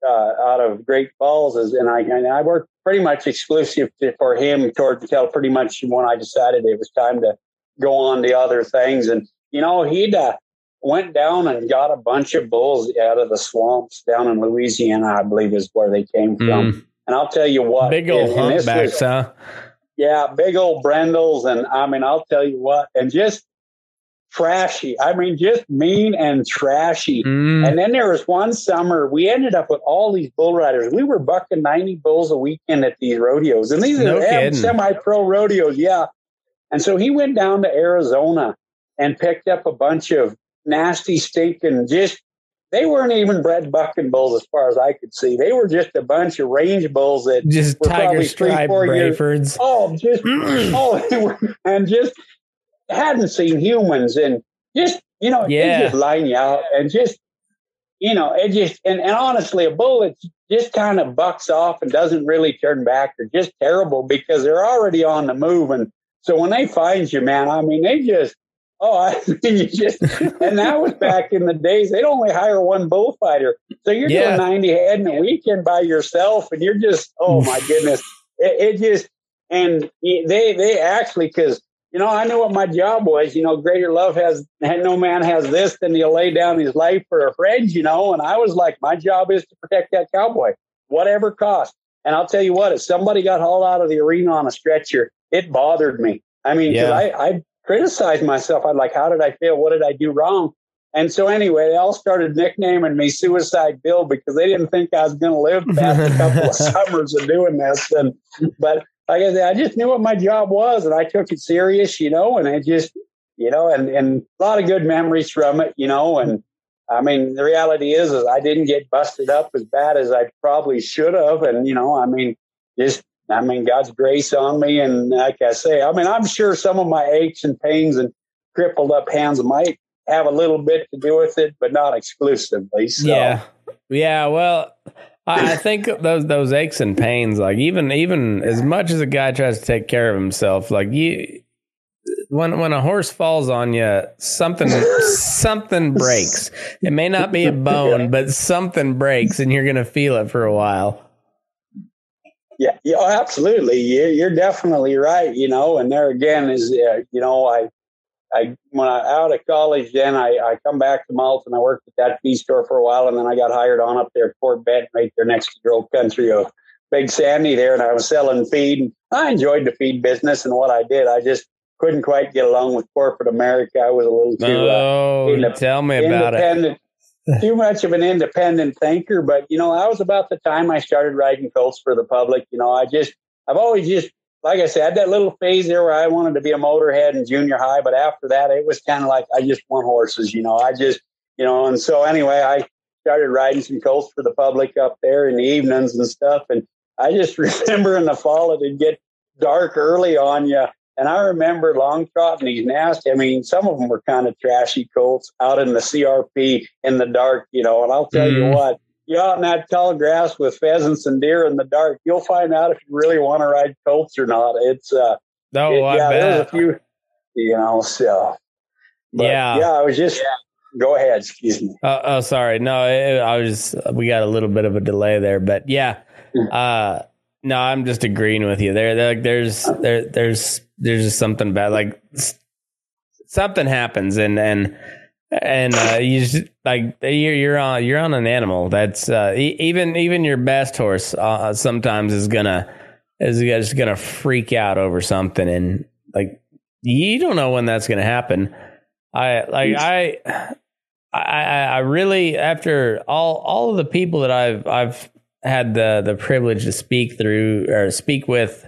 uh, out of Great Falls, is- and I and I worked pretty much exclusive to, for him toward until pretty much when I decided it was time to go on to other things. And you know, he'd uh, went down and got a bunch of bulls out of the swamps down in Louisiana, I believe is where they came from. Mm, And I'll tell you what, big old and- and this humpbacks, was- huh? yeah, big old brindles, and I mean, I'll tell you what, and just trashy. I mean, just mean and trashy. Mm, And then there was one summer we ended up with all these bull riders. We were bucking ninety bulls a weekend at these rodeos, and these No are semi-pro rodeos, yeah. And so he went down to Arizona and picked up a bunch of nasty, stinking, just they weren't even bred bucking bulls as far as I could see. They were just a bunch of range bulls that just were tiger probably three, years. Oh, just oh, were, and just hadn't seen humans, and just you know, Yeah. just line you out, and just you know, it just and, and honestly, a bullet just kind of bucks off and doesn't really turn back they're just terrible because they're already on the move, and so when they find you, man, I mean, they just oh, I mean, you just and that was back in the days. They'd only hire one bullfighter, so you're Yeah. doing ninety head in a weekend by yourself, and you're just oh my goodness, it, it just and they they actually because you know I knew what my job was. You know, greater love has had no man has this than he'll lay down his life for a friend. You know, and I was like, my job is to protect that cowboy, whatever cost. And I'll tell you what, if somebody got hauled out of the arena on a stretcher, it bothered me. I mean, Yeah. I, I criticized myself. I'm like, how did I fail? What did I do wrong? And so anyway, they all started nicknaming me Suicide Bill because they didn't think I was going to live past a couple of summers of doing this. And but like I said, I just knew what my job was, and I took it serious, you know. And I just, you know, and and a lot of good memories from it, you know. And I mean, the reality is, is I didn't get busted up as bad as I probably should have, and you know, I mean, just I mean, God's grace on me, and like I say, I mean, I'm sure some of my aches and pains and crippled up hands might have a little bit to do with it, but not exclusively. So. Yeah, yeah. Well, I, think those those aches and pains, like even even as much as a guy tries to take care of himself, like you, when when a horse falls on you, something something breaks. It may not be a bone, but something breaks, and you're gonna feel it for a while. Yeah, yeah, oh, absolutely. You're, you're definitely right. You know, and there again is, uh, you know, I, I when I out of college, then I, I come back to Malton. I worked at that feed store for a while, and then I got hired on up there at Fort Benton, right there next to Grove Country of Big Sandy there, and I was selling feed. And I enjoyed the feed business and what I did. I just couldn't quite get along with corporate America. I was a little too uh, Oh, indep- tell me about it. too much of an independent thinker. But you know, that was about the time I started riding colts for the public. You know, I just, I've always just, like I said, I had that little phase there where I wanted to be a motorhead in junior high. But after that, it was kind of like I just want horses. You know, I just, you know, and so anyway, I started riding some colts for the public up there in the evenings and stuff. And I just remember in the fall it'd get dark early on you. And I remember long trotting these nasty. I mean, some of them were kind of trashy colts out in the CRP in the dark, you know. And I'll tell you Mhm. what, you're out in that tall grass with pheasants and deer in the dark, you'll find out if you really want to ride colts or not. It's uh, Oh, it- I yeah, there's a few, you know. So, but, Yeah. yeah, I was just. Go ahead, excuse me. Oh, oh, sorry. No, it, I was. We got a little bit of a delay there, but yeah. Uh, no, I'm just agreeing with you. There, there like, there's, there, there's, there's just something bad. Like something happens, and and and uh, you just like you're you're on you're on an animal. That's uh, even even your best horse uh, sometimes is gonna is just gonna freak out over something, and like you don't know when that's gonna happen. I like I. I, I I really after all all of the people that I've I've had the the privilege to speak through or speak with,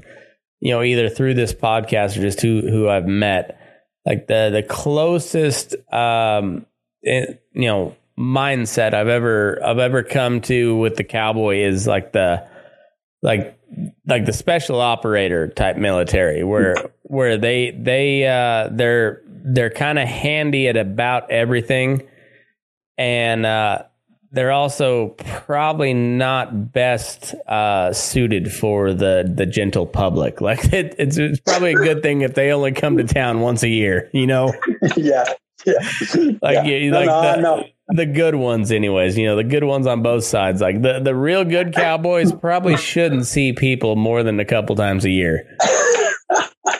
you know, either through this podcast or just who who I've met, like the the closest um you know mindset I've ever I've ever come to with the cowboy is like the like like the special operator type military where where they they uh they're they're kind of handy at about everything. And uh they're also probably not best uh, suited for the the gentle public. Like it, it's, it's probably a good thing if they only come to town once a year. You know, yeah, yeah. like yeah. you, like no, the, no. the good ones, anyways. You know, the good ones on both sides. Like the the real good cowboys probably shouldn't see people more than a couple times a year.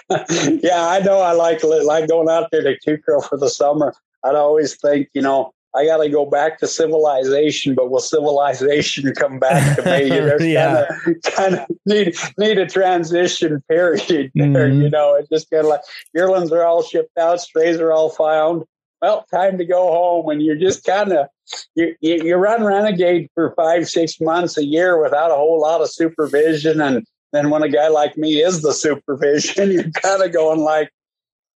yeah, I know. I like like going out there to Tuco for the summer. I'd always think, you know, I got to go back to civilization, but will civilization come back to me? There's Yeah. kind of need need a transition period there. Mhm. You know, it's just kind of like yearlings are all shipped out, strays are all found. Well, time to go home, and you're just kind of you, you you run renegade for five six months a year without a whole lot of supervision, and then when a guy like me is the supervision, you're kind of going like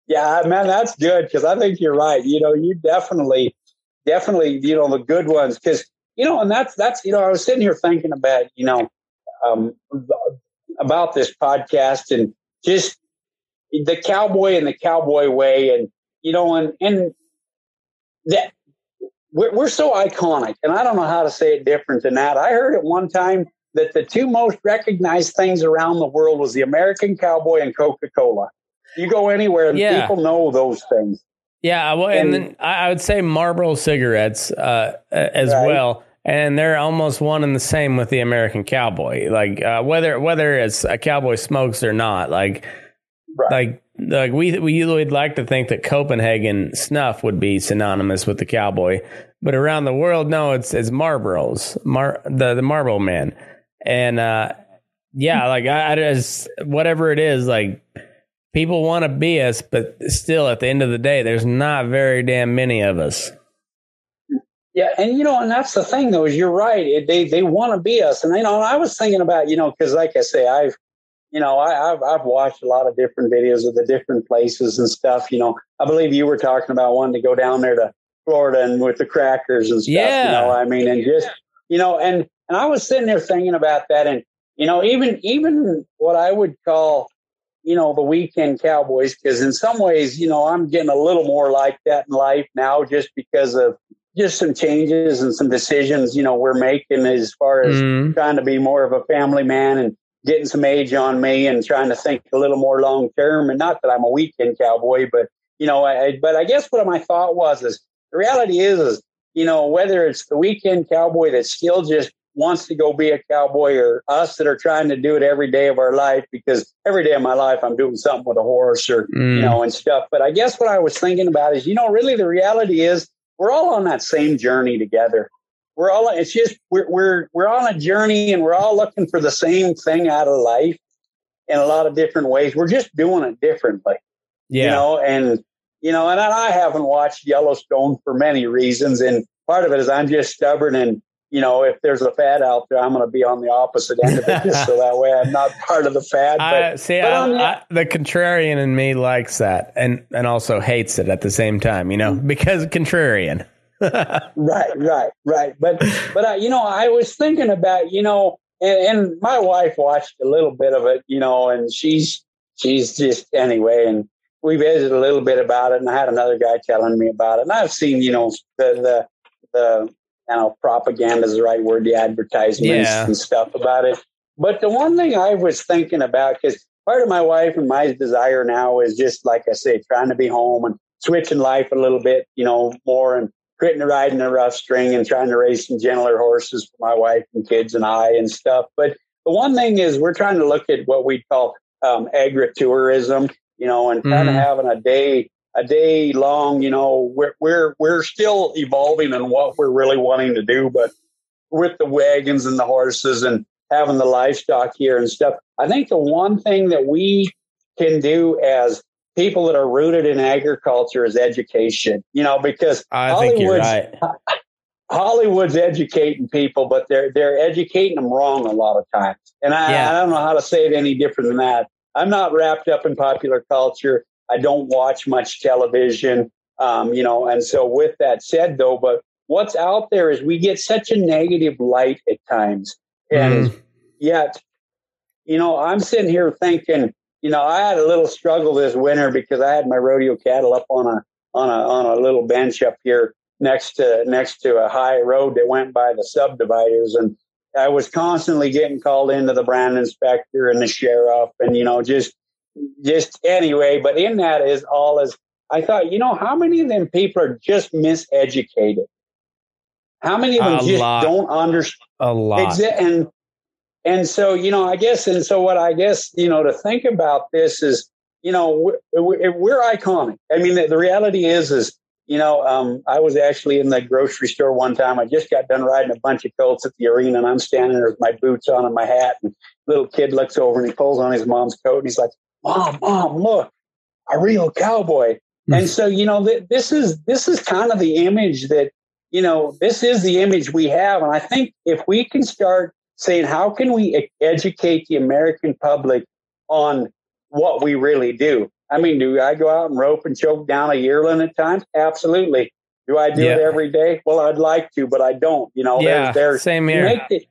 Yeah, man, that's good because I think you're right. You know, you definitely, definitely, you know, the good ones because you know, and that's that's you know, I was sitting here thinking about you know, um, about this podcast and just the cowboy and the cowboy way, and you know, and and that we're, we're so iconic, and I don't know how to say it different than that. I heard at one time that the two most recognized things around the world was the American cowboy and Coca Cola. You go anywhere and Yeah. people know those things. Yeah, well, and, And- then I would say Marlboro cigarettes uh, as Right. well, and they're almost one and the same with the American cowboy. Like uh, whether whether it's a cowboy smokes or not, like Right. like like we we would like to think that Copenhagen snuff would be synonymous with the cowboy, but around the world, no, it's it's Marlboros, Mar the the Marlboro man, and uh, yeah, like I, I just whatever it is, like people want to be us, but still, at the end of the day, there's not very damn many of us. Yeah, and you know, and that's the thing though, is you're right. It, they they want to be us, and you know, and I was thinking about you know, because like I say, I've you know, I, I've I've watched a lot of different videos of the different places and stuff. You know, I believe you were talking about wanting to go down there to Florida and with the crackers and stuff. Yeah. You know, I mean, and just you know, and and I was sitting there thinking about that, and you know, even even what I would call you know the weekend cowboys, because in some ways, you know, I'm getting a little more like that in life now, just because of just some changes and some decisions, you know, we're making as far as Mm. trying to be more of a family man and getting some age on me and trying to think a little more long term. And not that I'm a weekend cowboy, but you know, I, but I guess what my thought was is the reality is, is you know, whether it's the weekend cowboy that still just wants to go be a cowboy or us that are trying to do it every day of our life because every day of my life I'm doing something with a horse or Mm. you know and stuff. But I guess what I was thinking about is, you know, really the reality is we're all on that same journey together. We're all it's just we're we're we're on a journey and we're all looking for the same thing out of life in a lot of different ways. We're just doing it differently. yeah, You know, and you know, and I haven't watched Yellowstone for many reasons, and part of it is I'm just stubborn and you know, if there's a fad out there, I'm going to be on the opposite end of it, so that way I'm not part of the fad. But I see. but I, I, the contrarian in me likes that, and and also hates it at the same time. You know, mm-hmm. because contrarian. right right right but but I, you know i was thinking about you know and, and my wife watched a little bit of it you know and she's she's just anyway and we visited a little bit about it and i had another guy telling me about it and i've seen you know the the the I don't know propaganda is the right word the advertisements Yeah. and stuff about it but the one thing i was thinking about because part of my wife and my desire now is just like i say trying to be home and switching life a little bit you know more and quitting riding a rough string and trying to raise some gentler horses for my wife and kids and I and stuff. But the one thing is we're trying to look at what we call um, agritourism, you know, and kind of Mhm. having a day a day long, you know, we're we're we're still evolving in what we're really wanting to do, but with the wagons and the horses and having the livestock here and stuff. I think the one thing that we can do as people that are rooted in agriculture is education, you know, because I think you're Hollywood's- right. Hollywood's educating people, but they're they're educating them wrong a lot of times. And I, Yeah. I don't know how to say it any different than that. I'm not wrapped up in popular culture. I don't watch much television, um, you know. And so, with that said, though, but what's out there is we get such a negative light at times, and yet, you know, I'm sitting here thinking, you know, I had a little struggle this winter because I had my rodeo cattle up on a on a on a little bench up here next to next to a high road that went by the subdividers and I was constantly getting called into the brand inspector and the sheriff and you know just just anyway but in that is all is I thought you know how many of them people are just miseducated how many of them A just lot. don't understand A lot. And and so you know, I guess, and so what I guess you know to think about this is, you know, we're, we're iconic. I mean, the, the reality is, is you know, um, I was actually in the grocery store one time. I just got done riding a bunch of colts at the arena, and I'm standing there with my boots on and my hat. And little kid looks over and he pulls on his mom's coat, and he's like, "Mom, mom, look, a real cowboy." Hmm. and so you know, th- this is this is kind of the image that you know, this is the image we have. And I think if we can start saying, how can we educate the American public on what we really do? I mean, do I go out and rope and choke down a yearling at times? Absolutely. Do I do Yeah. it every day? Well, I'd like to, but I don't. You know, Yeah, there's, same here. make the-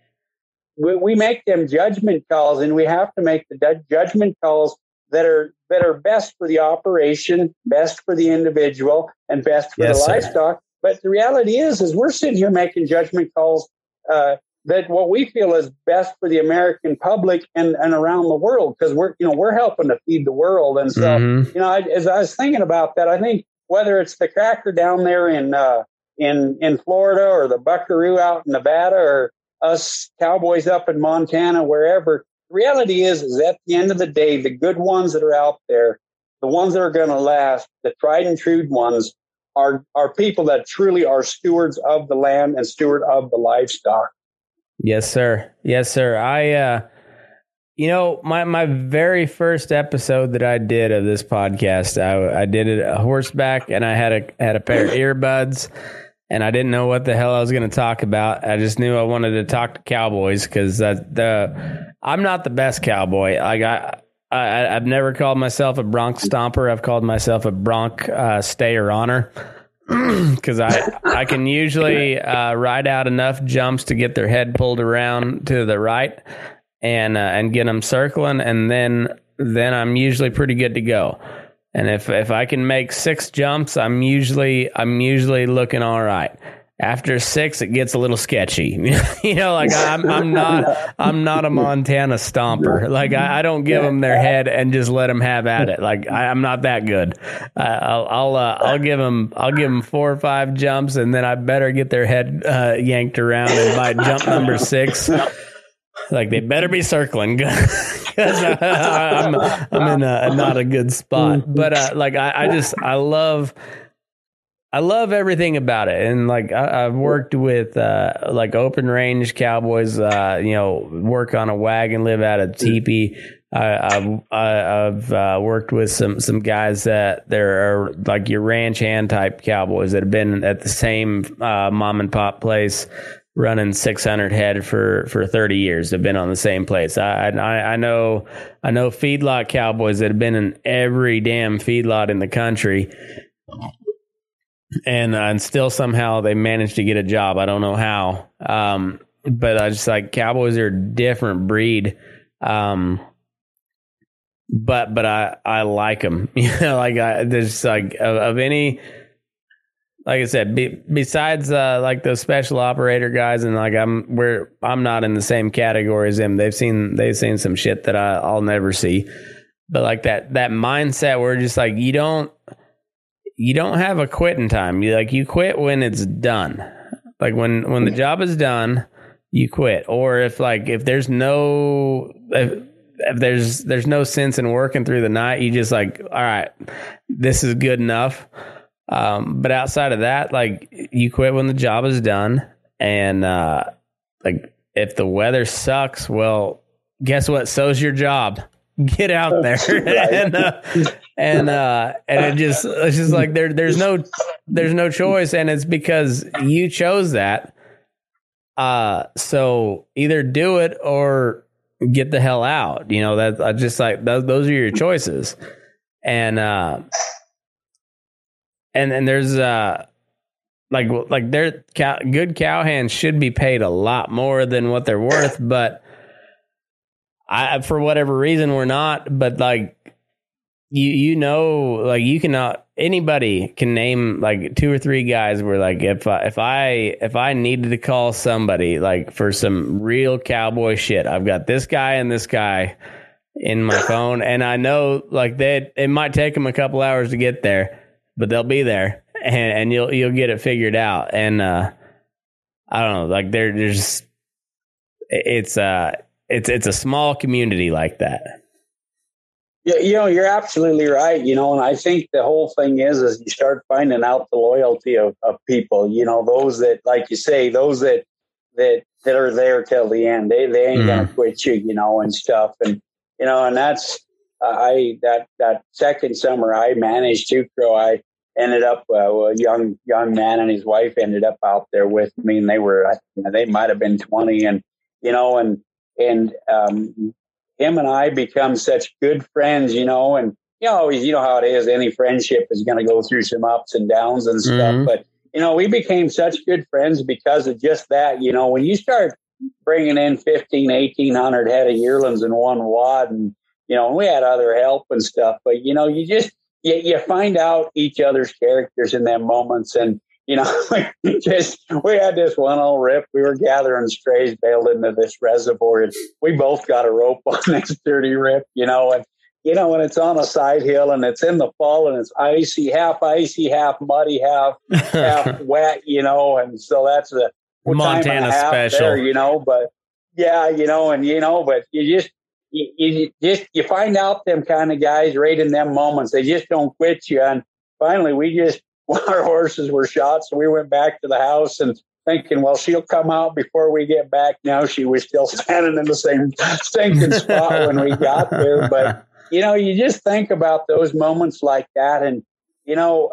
we, we make them judgment calls, and we have to make the judgment calls that are that are best for the operation, best for the individual, and best for Yes, the sir. livestock. But the reality is, is we're sitting here making judgment calls uh, that what we feel is best for the American public and, and around the world because we're you know we're helping to feed the world, and so Mhm. you know, I, as I was thinking about that, I think whether it's the cracker down there in uh, in in Florida or the Buckaroo out in Nevada or us cowboys up in Montana, wherever, reality is, is at the end of the day, the good ones that are out there, the ones that are going to last, the tried and true ones, are are people that truly are stewards of the land and steward of the livestock. Yes, sir. Yes, sir. I, uh, you know, my my very first episode that I did of this podcast, I, I did it horseback, and I had a had a pair of earbuds, and I didn't know what the hell I was going to talk about. I just knew I wanted to talk to cowboys because the I'm not the best cowboy. Like I. I, I've never called myself a bronc stomper. I've called myself a bronc uh, stayer honor because I I can usually uh, ride out enough jumps to get their head pulled around to the right and uh, and get them circling, and then then I'm usually pretty good to go. And if if I can make six jumps, I'm usually I'm usually looking all right. After six, it gets a little sketchy. you know, like I'm I'm not I'm not a Montana stomper. Like I, I don't give them their head and just let them have at it. Like I, I'm not that good. Uh, I'll I'll uh, I'll give them I'll give them four or five jumps, and then I better get their head uh, yanked around. And by jump number six, like they better be circling because I'm I'm in a not a good spot. But uh, like I, I just I love. I love everything about it, and like I, I've worked with uh, like open range cowboys. Uh, you know, work on a wagon, live out of teepee. I, I've uh, worked with some some guys that there are like your ranch hand type cowboys that have been at the same uh, mom and pop place running 600 head for for 30 years. They've been on the same place. I I, I know I know feedlot cowboys that have been in every damn feedlot in the country and uh, and still somehow they managed to get a job. I don't know how. Um, but I just like Cowboys are a different breed. Um, but but I I like them. You know, like I there's like of, of any. Like I said, be, besides uh, like those special operator guys, and like I'm, where I'm not in the same category as them. They've seen they've seen some shit that I, I'll never see. But like that that mindset where just like you don't you don't have a quitting time. You like you quit when it's done. Like when when the job is done, you quit. Or if like if there's no if, if there's there's no sense in working through the night, you just like all right, this is good enough. Um, but outside of that, like you quit when the job is done, and uh, like if the weather sucks, well, guess what? So's your job. Get out there and uh, and uh, and it just it's just like there there's no there's no choice, and it's because you chose that. Uh, so either do it or get the hell out. You know that I just like those those are your choices, and uh, and and there's uh like like their cow, good cowhands should be paid a lot more than what they're worth, but I for whatever reason we're not. But like you you know like you cannot anybody can name like two or three guys where like if I, if I if I needed to call somebody like for some real cowboy shit, I've got this guy and this guy in my phone, and I know like that it might take them a couple hours to get there, but they'll be there, and, and you'll you'll get it figured out. And uh, I don't know, like just it's uh it's it's a small community like that. Yeah, you know, you're absolutely right. You know, and I think the whole thing is, is you start finding out the loyalty of, of people. You know, those that, like you say, those that that that are there till the end. They they ain't gonna quit you. You know, and stuff. And you know, and that's I that that second summer I managed to grow. I ended up uh, a young young man and his wife ended up out there with me, and they were they might have been twenty, and you know, and and um, him and I become such good friends, you know, and you know, always, you know how it is. Any friendship is going to go through some ups and downs and stuff. Mhm. But, you know, we became such good friends because of just that. You know, when you start bringing in 15, 1800 head of yearlings in one wad and, you know, we had other help and stuff, but, you know, you just, you, you find out each other's characters in them moments. And, you know, we just, we had this one old rip. We were gathering strays bailed into this reservoir and we both got a rope on this dirty rip, you know, and, you know, when it's on a side hill and it's in the fall and it's icy, half icy, half muddy, half half wet, you know, and so that's a time and a Montana special. there, you know. But yeah, you know, and you know, but you just you, you just you find out them kind of guys right in them moments. They just don't quit you. And finally, we just our horses were shot, so we went back to the house and thinking, well, she'll come out before we get back. Now she was still standing in the same stinking spot when we got there, but you know, you just think about those moments like that, and you know,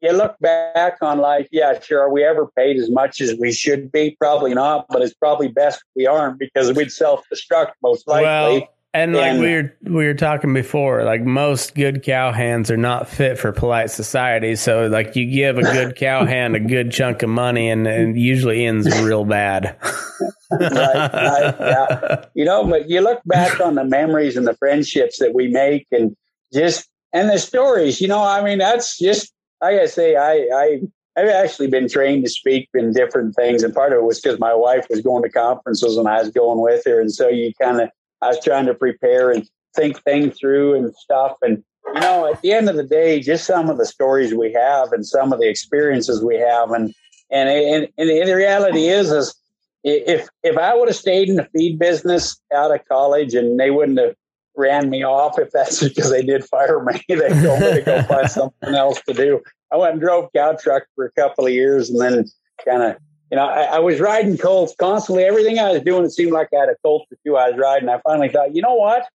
you look back on life. Yeah, sure, are we ever paid as much as we should be? Probably not, but it's probably best we aren't because we'd self destruct most likely. Well, and like And- we were we were talking before, like most good cowhands are not fit for polite society. So like you give a good cowhand a good chunk of money, and, and it usually ends real bad. right, right, yeah. You know, but you look back on the memories and the friendships that we make, and just and the stories. You know, I mean, that's just I say, I I. I've actually been trained to speak in different things, and part of it was because my wife was going to conferences and I was going with her, and so you kind of I was trying to prepare and think things through and stuff. And you know, at the end of the day, just some of the stories we have and some of the experiences we have, and and and, and the reality is, is if if I would have stayed in the feed business out of college and they wouldn't have ran me off, if that's because they did fire me, they told me to go find something else to do. I went and drove cow truck for a couple of years, and then kind of you know, I, I was riding colts constantly. Everything I was doing, it seemed like I had a colt or two I was riding. I finally thought, you know what?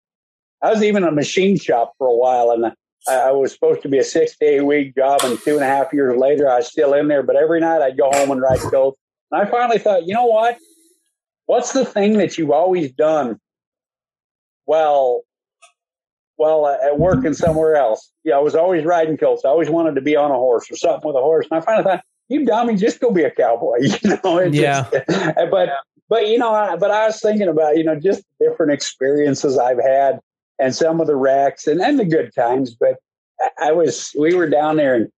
I was even a machine shop for a while, and I, I was supposed to be a six to eight week job. And two and a half years later, I was still in there. But every night I'd go home and ride colts. And I finally thought, you know what? What's the thing that you've always done well, well, at work working somewhere else? Yeah, I was always riding colts. I always wanted to be on a horse or something with a horse. And I finally thought, you dummy, just go be a cowboy. You know, it Yeah. just- but but you know, I, but I was thinking about you know just different experiences I've had and some of the wrecks and and the good times. But I- I was we were down there in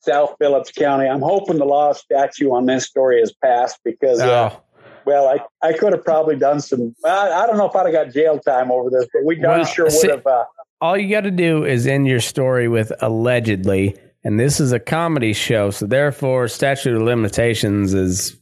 South Phillips County. I'm hoping the law statute on this story has passed because uh, Oh, well, I I could have probably done some. I, I don't know if I'd have got jail time over this, but we darn Well, sure see- would have. Uh, all you got to do is end your story with allegedly, and this is a comedy show, so therefore statute of limitations is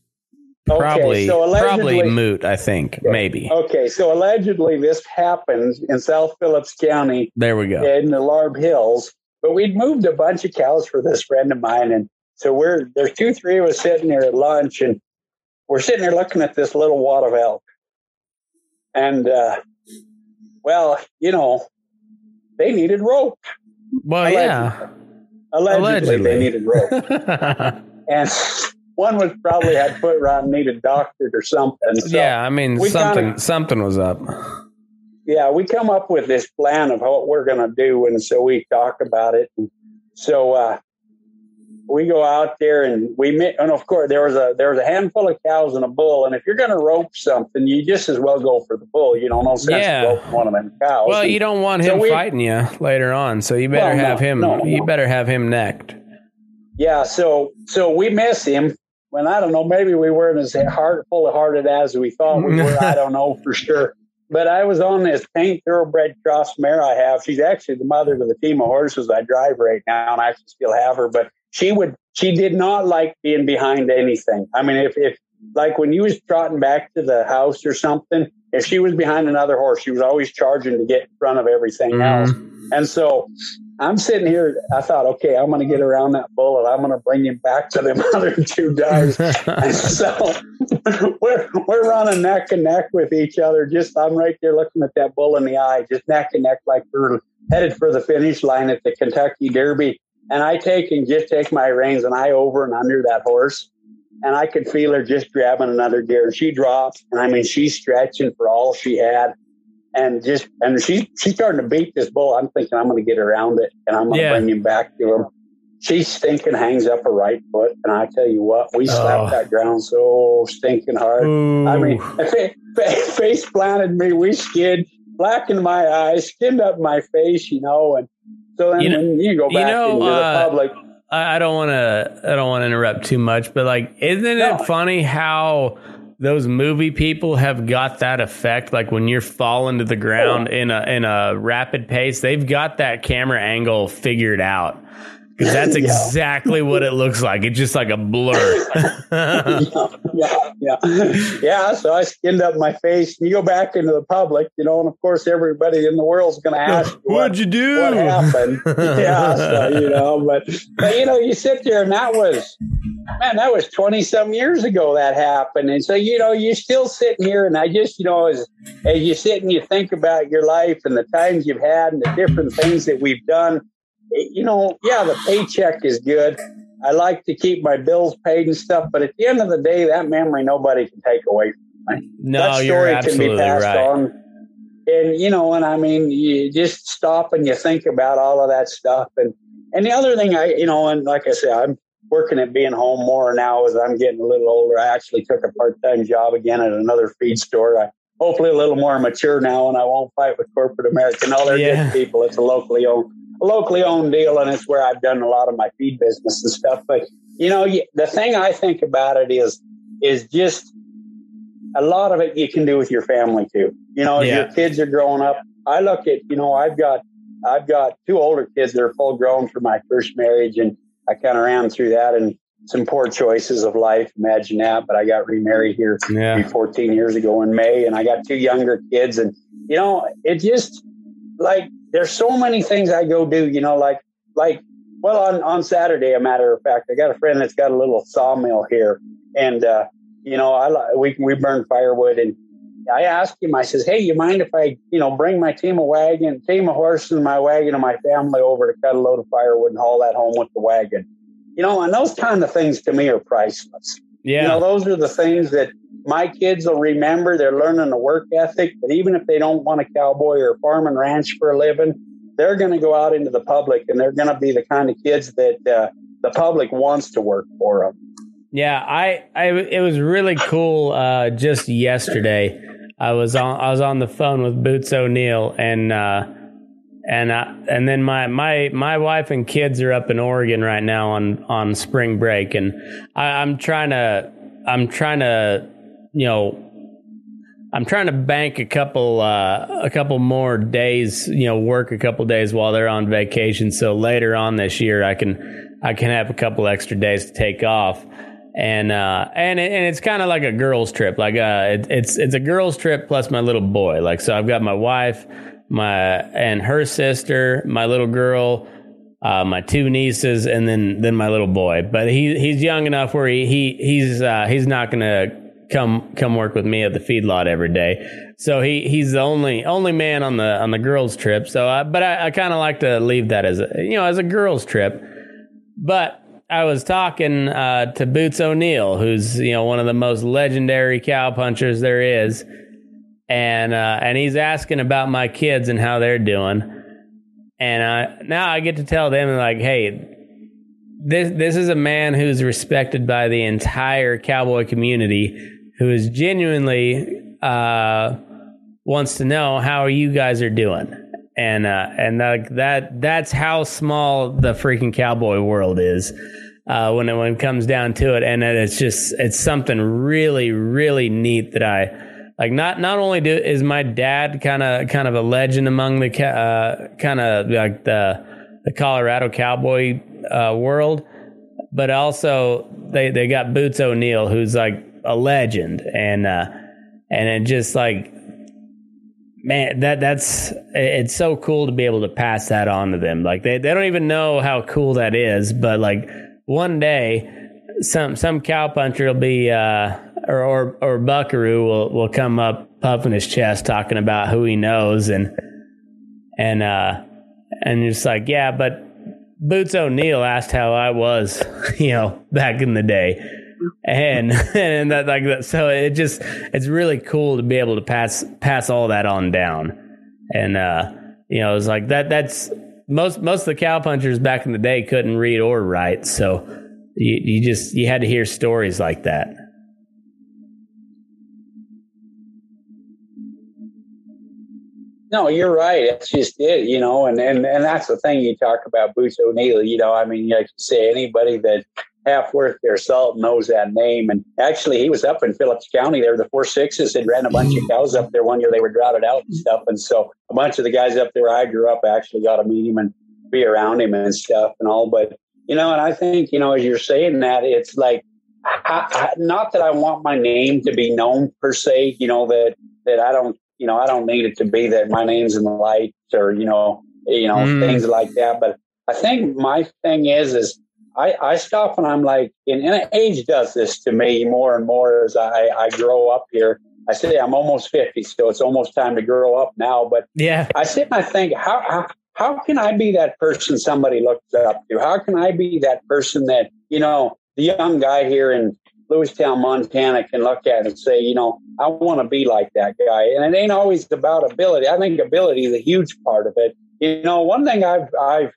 Okay, probably so probably moot. I think maybe. okay, so allegedly this happened in South Phillips County There we go. in the Larb Hills. But we'd moved a bunch of cows for this friend of mine, and so we're there's two, three of us sitting there at lunch, and we're sitting there looking at this little wad of elk. And uh, well, you know, they needed rope. Well, yeah. Allegedly, Allegedly. they needed rope, and one was probably had foot rot and needed doctored or something. So, yeah, I mean something kinda- something was up. yeah, we come up with this plan of what we're going to do, and so we talk about it. And so uh, we go out there, and we met, and of course there was a there was a handful of cows and a bull, and if you're going to rope something, you just as well go for the bull. You know, no sense Yeah. roping one of them cows. Well, And you don't want So him we- fighting you later on, so you better Well, no, have him. no, You no. better have him necked. Yeah, so so we miss him. When I don't know, maybe we weren't as heart full of hearted as we thought we were. I don't know for sure. But I was on this paint thoroughbred cross mare I have. She's actually the mother to the team of horses I drive right now, and I actually still have her. But she would she did not like being behind anything. I mean, if if like when you was trotting back to the house or something, if she was behind another horse, she was always charging to get in front of everything Mhm. else. And so I'm sitting here. I thought, okay, I'm going to get around that bull and I'm going to bring him back to them other two guys. and so we're we're running neck and neck with each other. Just I'm right there looking at that bull in the eye, just neck and neck, like we're headed for the finish line at the Kentucky Derby. And I take and just take my reins and I over and under that horse. And I could feel her just grabbing another gear. And she drops. And I mean, she's stretching for all she had. and just and she she's starting to beat this bull. I'm thinking I'm going to get around it and I'm going to Yeah. bring him back to him. She stinking hangs up her right foot, and I tell you what, we slapped Oh. that ground so stinking hard. I mean, Ooh. fa- fa- face planted me. We skid, blackened my eyes, skinned up my face, you know. And so then You know- when you go you back know, into uh, the public, I, don't want to. I don't want to interrupt too much, but like, isn't No. it funny how those movie people have got that effect? Like when you're falling to the ground in a in a rapid pace, they've got that camera angle figured out. Because that's Yeah. exactly what it looks like. It's just like a blur. yeah, yeah, yeah. So I skinned up my face. And you go back into the public, you know, and of course everybody in the world's going to ask you what, What'd you do? what happened. yeah, so you know, but but you know, you sit there and that was man, that was twenty some years ago that happened, and so you know, you're still sitting here, and I just you know, as as you sit and you think about your life and the times you've had and the different things that we've done, you know, yeah, the paycheck is good. I like to keep my bills paid and stuff, but at the end of the day, that memory nobody can take away from me. no, that you're story can absolutely be passed right. on. And you know, and I mean, you just stop and you think about all of that stuff. And and the other thing, I you know, and like I said, I'm working at being home more now as I'm getting a little older. I actually took a part time job again at another feed store. I hopefully a little more mature now, and I won't fight with corporate America. No, they're Yeah. good people. It's a locally owned, a locally owned deal, and it's where I've done a lot of my feed business and stuff. But you know, the thing I think about it is is just a lot of it you can do with your family too. You know, Yeah. your kids are growing up. I look at, you know, I've got, I've got two older kids that are full grown from my first marriage, and I kind of ran through that and some poor choices of life. Imagine that. But I got remarried here Yeah. 14 years ago in May, and I got two younger kids, and you know, it just like there's so many things I go do. You know, like like well on on Saturday, a matter of fact, I got a friend that's got a little sawmill here, and uh, you know, I we we burn firewood, and I asked him. I says, "Hey, you mind if I, you know, bring my team of wagon, team of horses, and my wagon, and my family over to cut a load of firewood and haul that home with the wagon?" You know, and those kind of things to me are priceless. Yeah. You know, those are the things that my kids will remember. They're learning the work ethic, but even if they don't want a cowboy or farm and ranch for a living, they're going to go out into the public and they're going to be the kind of kids that uh, the public wants to work for them. Yeah, I, I it was really cool. Uh, just yesterday, I was on I was on the phone with Boots O'Neill, and uh, and uh, and then my my my wife and kids are up in Oregon right now on on spring break, and I, I'm trying to I'm trying to you know. I'm trying to bank a couple uh, a couple more days, you know, work a couple days while they're on vacation. So later on this year, I can I can have a couple extra days to take off and uh, and and it's kind of like a girls trip. Like uh, it, it's it's a girls trip plus my little boy. Like so, I've got my wife, my and her sister, my little girl, uh, my two nieces, and then then my little boy. But he he's young enough where he, he he's uh, he's not gonna come come work with me at the feedlot every day. So he he's the only only man on the on the girls trip. So I, but I, I kind of like to leave that as a you know as a girls trip. But I was talking uh, to Boots O'Neill, who's you know one of the most legendary cow punchers there is, and uh, and he's asking about my kids and how they're doing, and uh, now I get to tell them like, hey, this this is a man who's respected by the entire cowboy community, who is genuinely uh, wants to know how you guys are doing. And uh, and like that that's how small the freaking cowboy world is uh, when it when it comes down to it, and it's just it's something really really neat that I like. Not not only do is my dad kind of kind of a legend among the uh, kind of like the the Colorado cowboy uh, world, but also they they got Boots O'Neill who's like a legend, and uh, and it just like man that that's it's so cool to be able to pass that on to them like they, they don't even know how cool that is but like one day some some cowpuncher will be uh or or, or buckaroo will will come up puffing his chest talking about who he knows and and uh and it's like yeah but boots o'neill asked how i was you know back in the day and and that like that. So it just it's really cool to be able to pass pass all that on down, and uh, you know, it's like that. That's most most of the cowpunchers back in the day couldn't read or write, so you you just you had to hear stories like that. No, you're right. It's just it, you know, and, and, and that's the thing you talk about Boots O'Neill, you know, I mean, like you say, anybody that half worth their salt knows that name. And actually, he was up in Phillips County there. The four sixes had ran a bunch of cows up there one year. They were droughted out and stuff. And so a bunch of the guys up there I grew up actually got to meet him and be around him and stuff and all. But, you know, and I think, you know, as you're saying that, it's like, I, I, not that I want my name to be known per se, you know, that, that I don't you know, I don't need it to be that my name's in the lights or, you know, you know, mm. things like that. But I think my thing is, is I, I stop and I'm like, and, and age does this to me more and more as I, I grow up here. I say I'm almost 50, so it's almost time to grow up now. But yeah, I sit and I think, how, how, how can I be that person somebody looks up to? How can I be that person that, you know, the young guy here in Lewistown, Montana can look at and say, you know, I want to be like that guy. And it ain't always about ability. I think ability is a huge part of it. You know, one thing I've, I've,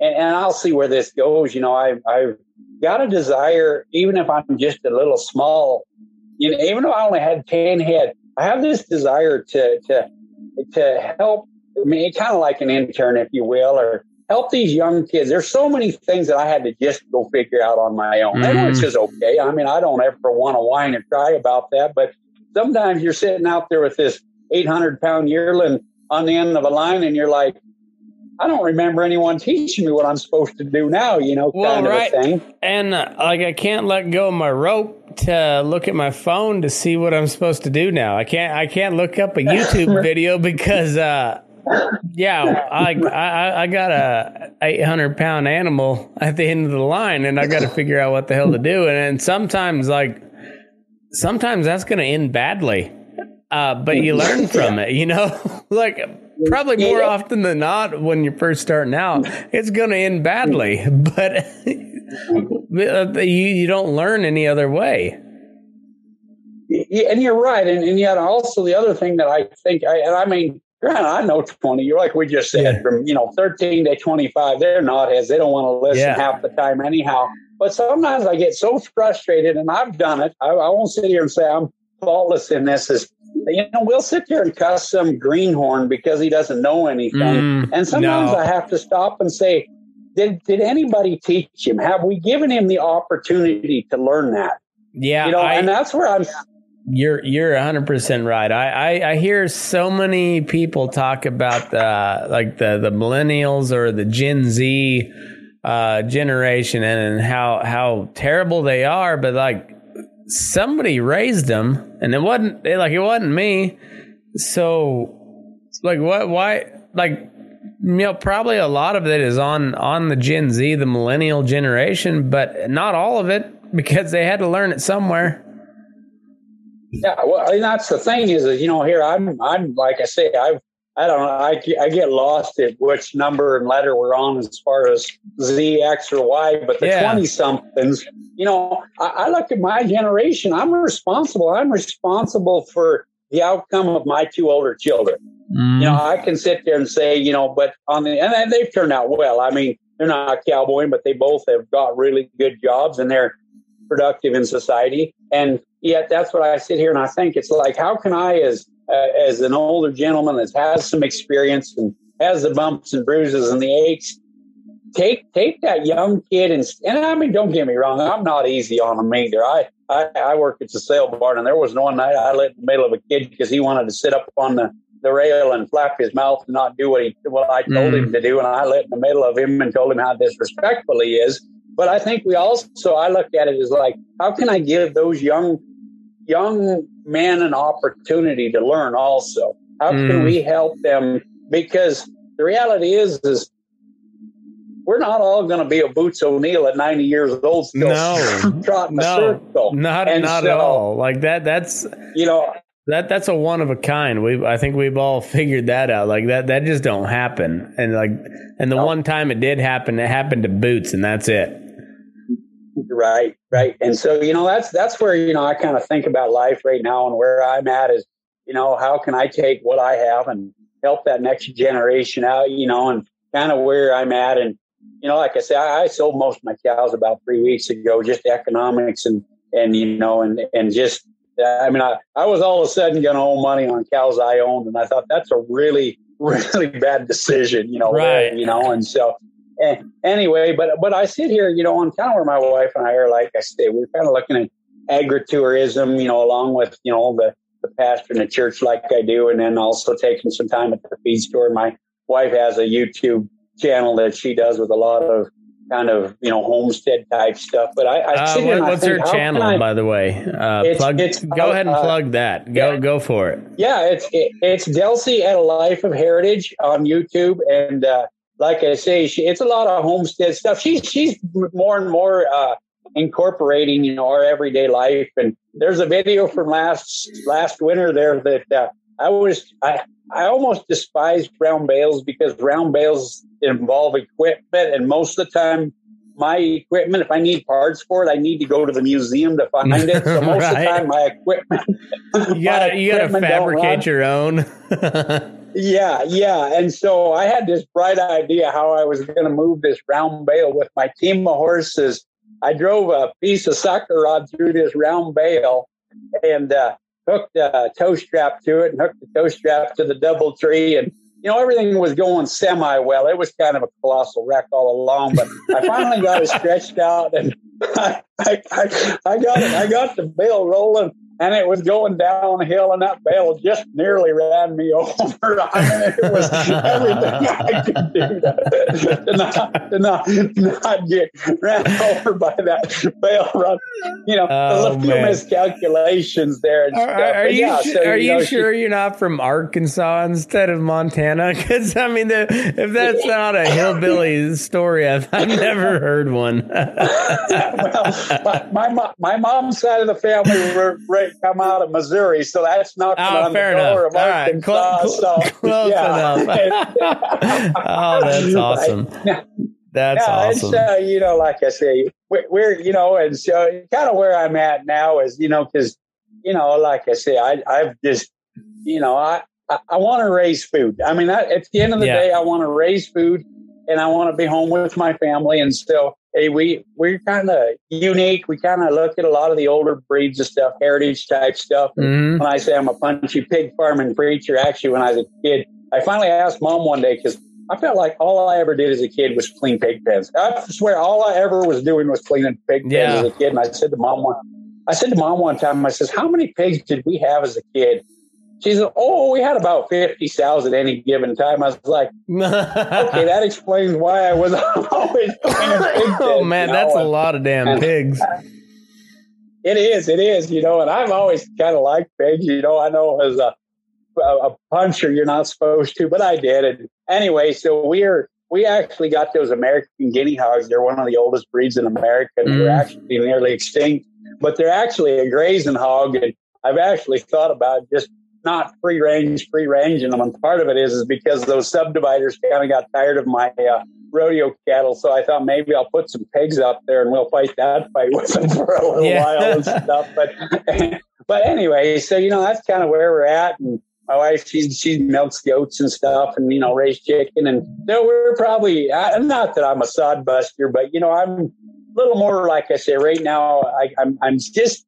and, and I'll see where this goes. You know, I've, I've got a desire, even if I'm just a little small, you know, even if I only had 10 head, I have this desire to, to, to help I mean, kind of like an intern, if you will, or help these young kids. There's so many things that I had to just go figure out on my own. Mm-hmm. Is okay. I mean, I don't ever want to whine and cry about that, but sometimes you're sitting out there with this 800 pound yearling on the end of a line and you're like, I don't remember anyone teaching me what I'm supposed to do now, you know, well, kind right. of a thing. And uh, like, I can't let go of my rope to look at my phone to see what I'm supposed to do now. I can't, I can't look up a YouTube video because, uh, yeah, I, I I got a 800 pound animal at the end of the line, and I got to figure out what the hell to do. And, and sometimes, like, sometimes that's going to end badly, uh, but you learn from it. You know, like probably more often than not, when you're first starting out, it's going to end badly, but you you don't learn any other way. Yeah, and you're right, and, and yet also the other thing that I think, I, and I mean I know 20. You're like we just said, yeah. from you know 13 to 25, they're not as they don't want to listen yeah. half the time anyhow. But sometimes I get so frustrated, and I've done it. I, I won't sit here and say I'm faultless in this. Is you know we'll sit there and cuss some greenhorn because he doesn't know anything, mm, and sometimes no. I have to stop and say, did did anybody teach him? Have we given him the opportunity to learn that? Yeah, you know, I, and that's where I'm. You're you're 100 percent right. I, I, I hear so many people talk about the like the the millennials or the Gen Z uh, generation and, and how how terrible they are, but like somebody raised them, and it wasn't it, like it wasn't me. So like what why like you know probably a lot of it is on on the Gen Z, the millennial generation, but not all of it because they had to learn it somewhere. Yeah, well, and that's the thing is, is you know, here I'm, I'm like I say, I've, I don't know, I, I get lost at which number and letter we're on as far as Z, X, or Y, but the twenty yeah. somethings, you know, I, I look at my generation. I'm responsible. I'm responsible for the outcome of my two older children. Mm. You know, I can sit there and say, you know, but on the and they've turned out well. I mean, they're not cowboying, but they both have got really good jobs and they're productive in society. And yet that's what I sit here and I think it's like, how can I, as uh, as an older gentleman that has some experience and has the bumps and bruises and the aches, take take that young kid and and I mean, don't get me wrong, I'm not easy on him either. I I, I worked at the sale barn and there was one night I lit in the middle of a kid because he wanted to sit up on the the rail and flap his mouth and not do what he what I told mm. him to do, and I lit in the middle of him and told him how disrespectful he is. But I think we also I look at it as like, how can I give those young young men an opportunity to learn also? How can mm. we help them? Because the reality is, is we're not all going to be a Boots O'Neill at 90 years old still no, trotting no, circle. Not, and not so, at all. Like that, that's, you know, that that's a one of a kind. We I think we've all figured that out. Like that that just don't happen. And like and the no. one time it did happen, it happened to Boots, and that's it. Right, right. And so, you know, that's that's where, you know, I kind of think about life right now and where I'm at is, you know, how can I take what I have and help that next generation out, you know, and kind of where I'm at. And, you know, like I said, I, I sold most of my cows about three weeks ago, just economics and, and, you know, and, and just, I mean, I, I was all of a sudden going to owe money on cows I owned. And I thought that's a really, really bad decision, you know, right. you know, and so, anyway, but but I sit here, you know, on kind of where my wife and I are. Like I say, we're kind of looking at agritourism, you know, along with you know the the pastor in the church, like I do, and then also taking some time at the feed store. My wife has a YouTube channel that she does with a lot of kind of you know homestead type stuff. But I, I uh, what, what's think, her channel, I, by the way? Uh, it's, plug, it's, go uh, ahead and uh, plug that. Go yeah, go for it. Yeah, it's it, it's Delcy at a Life of Heritage on YouTube, and uh, like I say, she, it's a lot of homestead stuff. She's she's more and more uh, incorporating, you know, our everyday life. And there's a video from last last winter there that uh, I was I I almost despised round bales because round bales involve equipment, and most of the time. My equipment, if I need parts for it, I need to go to the museum to find it. So most right. of the time, my equipment, you gotta, you gotta fabricate your own. Yeah, yeah. And so I had this bright idea how I was going to move this round bale with my team of horses. I drove a piece of sucker rod through this round bale and uh, hooked a tow strap to it and hooked the tow strap to the double tree. And, you know, everything was going semi well. It was kind of a colossal wreck all along, but I finally got it stretched out and I, I, I, I got it. I got the bale rolling and it was going downhill, and that bell just nearly ran me over. I mean, it was everything I could do to, to, not, to not, not get ran over by that bale run. You know, oh, there's a few man. miscalculations there. are, are you, yeah, so, are you, know, sure she, you're not from Arkansas instead of Montana? Because, I mean, the, if that's not a hillbilly story, I've, I've never heard one. well, my, my, my mom's side of the family were come out of Missouri, so that's not oh, fair enough. All right. Cl- so, close yeah. enough. oh, that's awesome. That's awesome. uh, you know, like I say, we're, we're, you know, and so kind of where I'm at now is, you know, because, you know, like I say, I, I've just, you know, I, I, I want to raise food. I mean, I, at the end of the yeah. day, I want to raise food and I want to be home with my family. And so, hey, we we're kind of unique. We kind of look at a lot of the older breeds of stuff, heritage type stuff. Mm-hmm. When I say I'm a punchy pig farming preacher, actually, when I was a kid, I finally asked mom one day because I felt like all I ever did as a kid was clean pig pens. I swear, all I ever was doing was cleaning pig pens yeah. as a kid. And I said to mom one, I said to mom one time, I says, "How many pigs did we have as a kid?" She said, "Oh, we had about fifty sows at any given time." I was like, "Okay, that explains why I was always." oh man, that's know? a lot of damn and, pigs. It is, it is, you know, and I've always kind of liked pigs. You know, I know as a a puncher you're not supposed to, but I did. And anyway, so we're we actually got those American guinea hogs. They're one of the oldest breeds in America. Mm. They're actually nearly extinct, but they're actually a grazing hog. And I've actually thought about just not free range, free range in them. And part of it is, is because those subdividers kind of got tired of my uh, rodeo cattle. So I thought maybe I'll put some pigs up there and we'll fight that fight with them for a little yeah. while and stuff. But, but anyway, so, you know, that's kind of where we're at. And my wife, she, she milks goats and stuff and, you know, raise chicken. And so we're probably, I, not that I'm a sod buster, but, you know, I'm a little more, like I say, right now, I, I'm, I'm just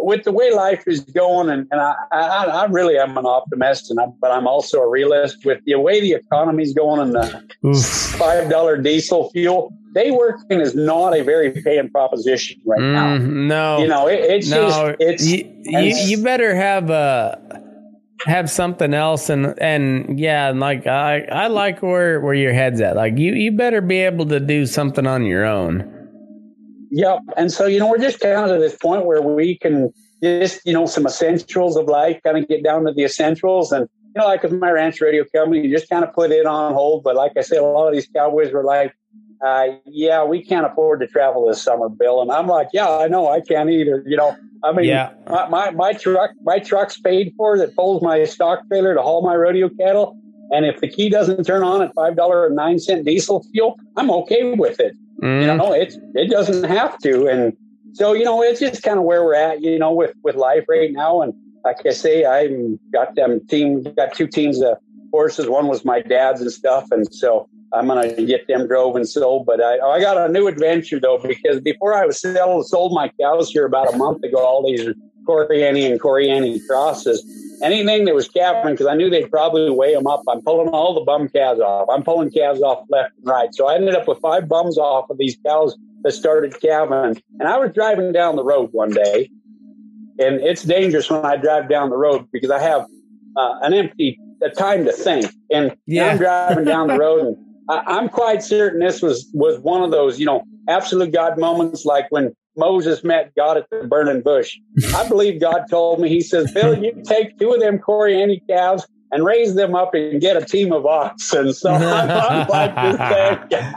with the way life is going, and, and I, I, I really am an optimist, and I, but I'm also a realist. With the way the economy is going and the five dollar diesel fuel, day working is not a very paying proposition right mm, now. No, you know it, it's no, just it's you, you, you better have a have something else and and yeah like i i like where where your head's at like you you better be able to do something on your own Yep. And so, you know, we're just kind of at this point where we can just, you know, some essentials of life, kind of get down to the essentials. And, you know, like with my ranch radio company, you just kind of put it on hold. But like I said, a lot of these cowboys were like, uh, yeah, we can't afford to travel this summer, Bill. And I'm like, yeah, I know I can't either. You know, I mean, yeah. my, my, my truck, my truck's paid for that pulls my stock trailer to haul my rodeo cattle. And if the key doesn't turn on at $5.09 diesel fuel, I'm okay with it. Mm. You know, it's it doesn't have to, and so you know, it's just kind of where we're at. You know, with with life right now, and like I say, I got them team, got two teams of horses. One was my dad's and stuff, and so I'm gonna get them drove and sold. But I, I got a new adventure though because before I was sell, sold my cows here about a month ago, all these Corriente and Corriente crosses, anything that was calving because I knew they'd probably weigh them up. I'm pulling all the bum calves off. I'm pulling calves off left and right. So I ended up with five bums off of these cows that started calving. And I was driving down the road one day, and it's dangerous when I drive down the road because I have uh, an empty a time to think. And yeah. I'm driving down the road and I, am quite certain this was was one of those, you know, absolute God moments, like when Moses met God at the burning bush. I believe God told me, He says, "Bill, you take two of them Corriente calves and raise them up and get a team of oxen." So I'm, I'm like this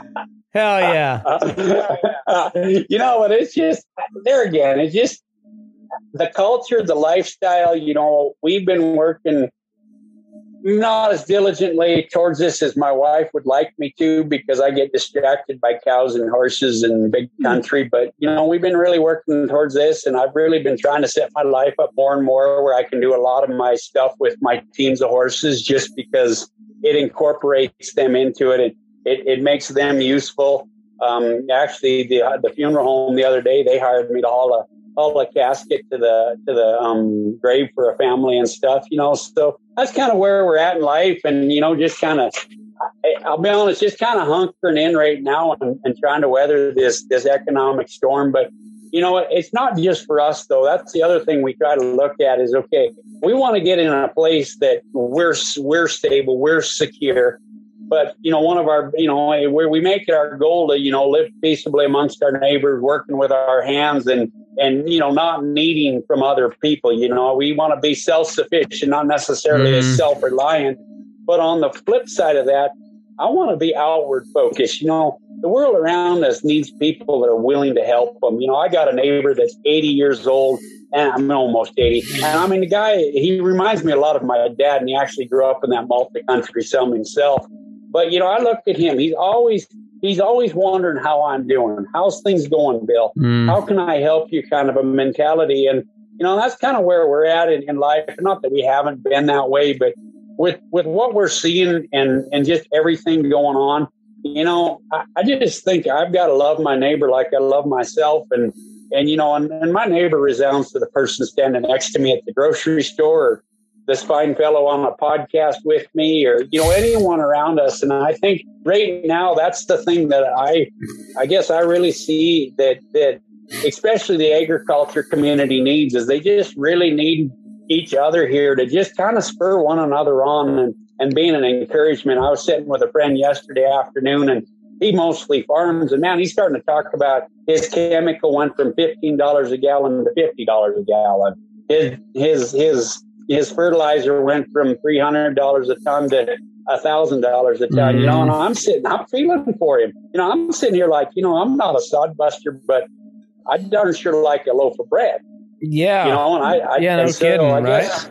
Hell yeah! You know, but it's just there again. It's just the culture, the lifestyle. You know, we've been working not as diligently towards this as my wife would like me to because I get distracted by cows and horses and big hmm. country. But, you know, we've been really working towards this and I've really been trying to set my life up more and more where I can do a lot of my stuff with my teams of horses just because it incorporates them into it. It, it, it makes them useful. Um, actually, the, the funeral home the other day, they hired me to haul a haul a casket to the to the um, grave for a family and stuff. You know, so that's kind of where we're at in life, and you know, just kind of. I'll be honest, just kind of hunkering in right now and, and trying to weather this this economic storm. But you know, it's not just for us though. That's the other thing we try to look at is okay. We want to get in a place that we're we're stable, we're secure, but you know, one of our, you know, where we make it our goal to, you know, live peaceably amongst our neighbors, working with our hands, and and you know, not needing from other people. You know, we want to be self sufficient, not necessarily mm. self reliant. But on the flip side of that, I want to be outward focused. You know, the world around us needs people that are willing to help them. You know, I got a neighbor that's 80 years old and I'm almost 80. And I mean, the guy, he reminds me a lot of my dad, and he actually grew up in that multi country some himself. But you know, I looked at him. He's always he's always wondering how I'm doing. How's things going, Bill? Mm. How can I help you? Kind of a mentality, and you know, that's kind of where we're at in, in life. Not that we haven't been that way, but with with what we're seeing and and just everything going on, you know, I, I just think I've got to love my neighbor like I love myself, and and you know, and, and my neighbor resounds to the person standing next to me at the grocery store. This fine fellow on a podcast with me or you know anyone around us. And i think right now that's the thing that i i guess i really see that that especially the agriculture community needs is they just really need each other here to just kind of spur one another on and, and being an encouragement. I was sitting with a friend yesterday afternoon and he mostly farms and man he's starting to talk about his chemical went from $15 a gallon to $50 a gallon. His his his his fertilizer went from three hundred dollars a ton to a thousand dollars a ton. Mm-hmm. You know, and mm-hmm. I'm sitting, I'm feeling for him. You know, I'm sitting here like, you know, I'm not a sod buster, but I darn sure like a loaf of bread. Yeah, you know, and I, I yeah, no so, kidding, I right? Guess,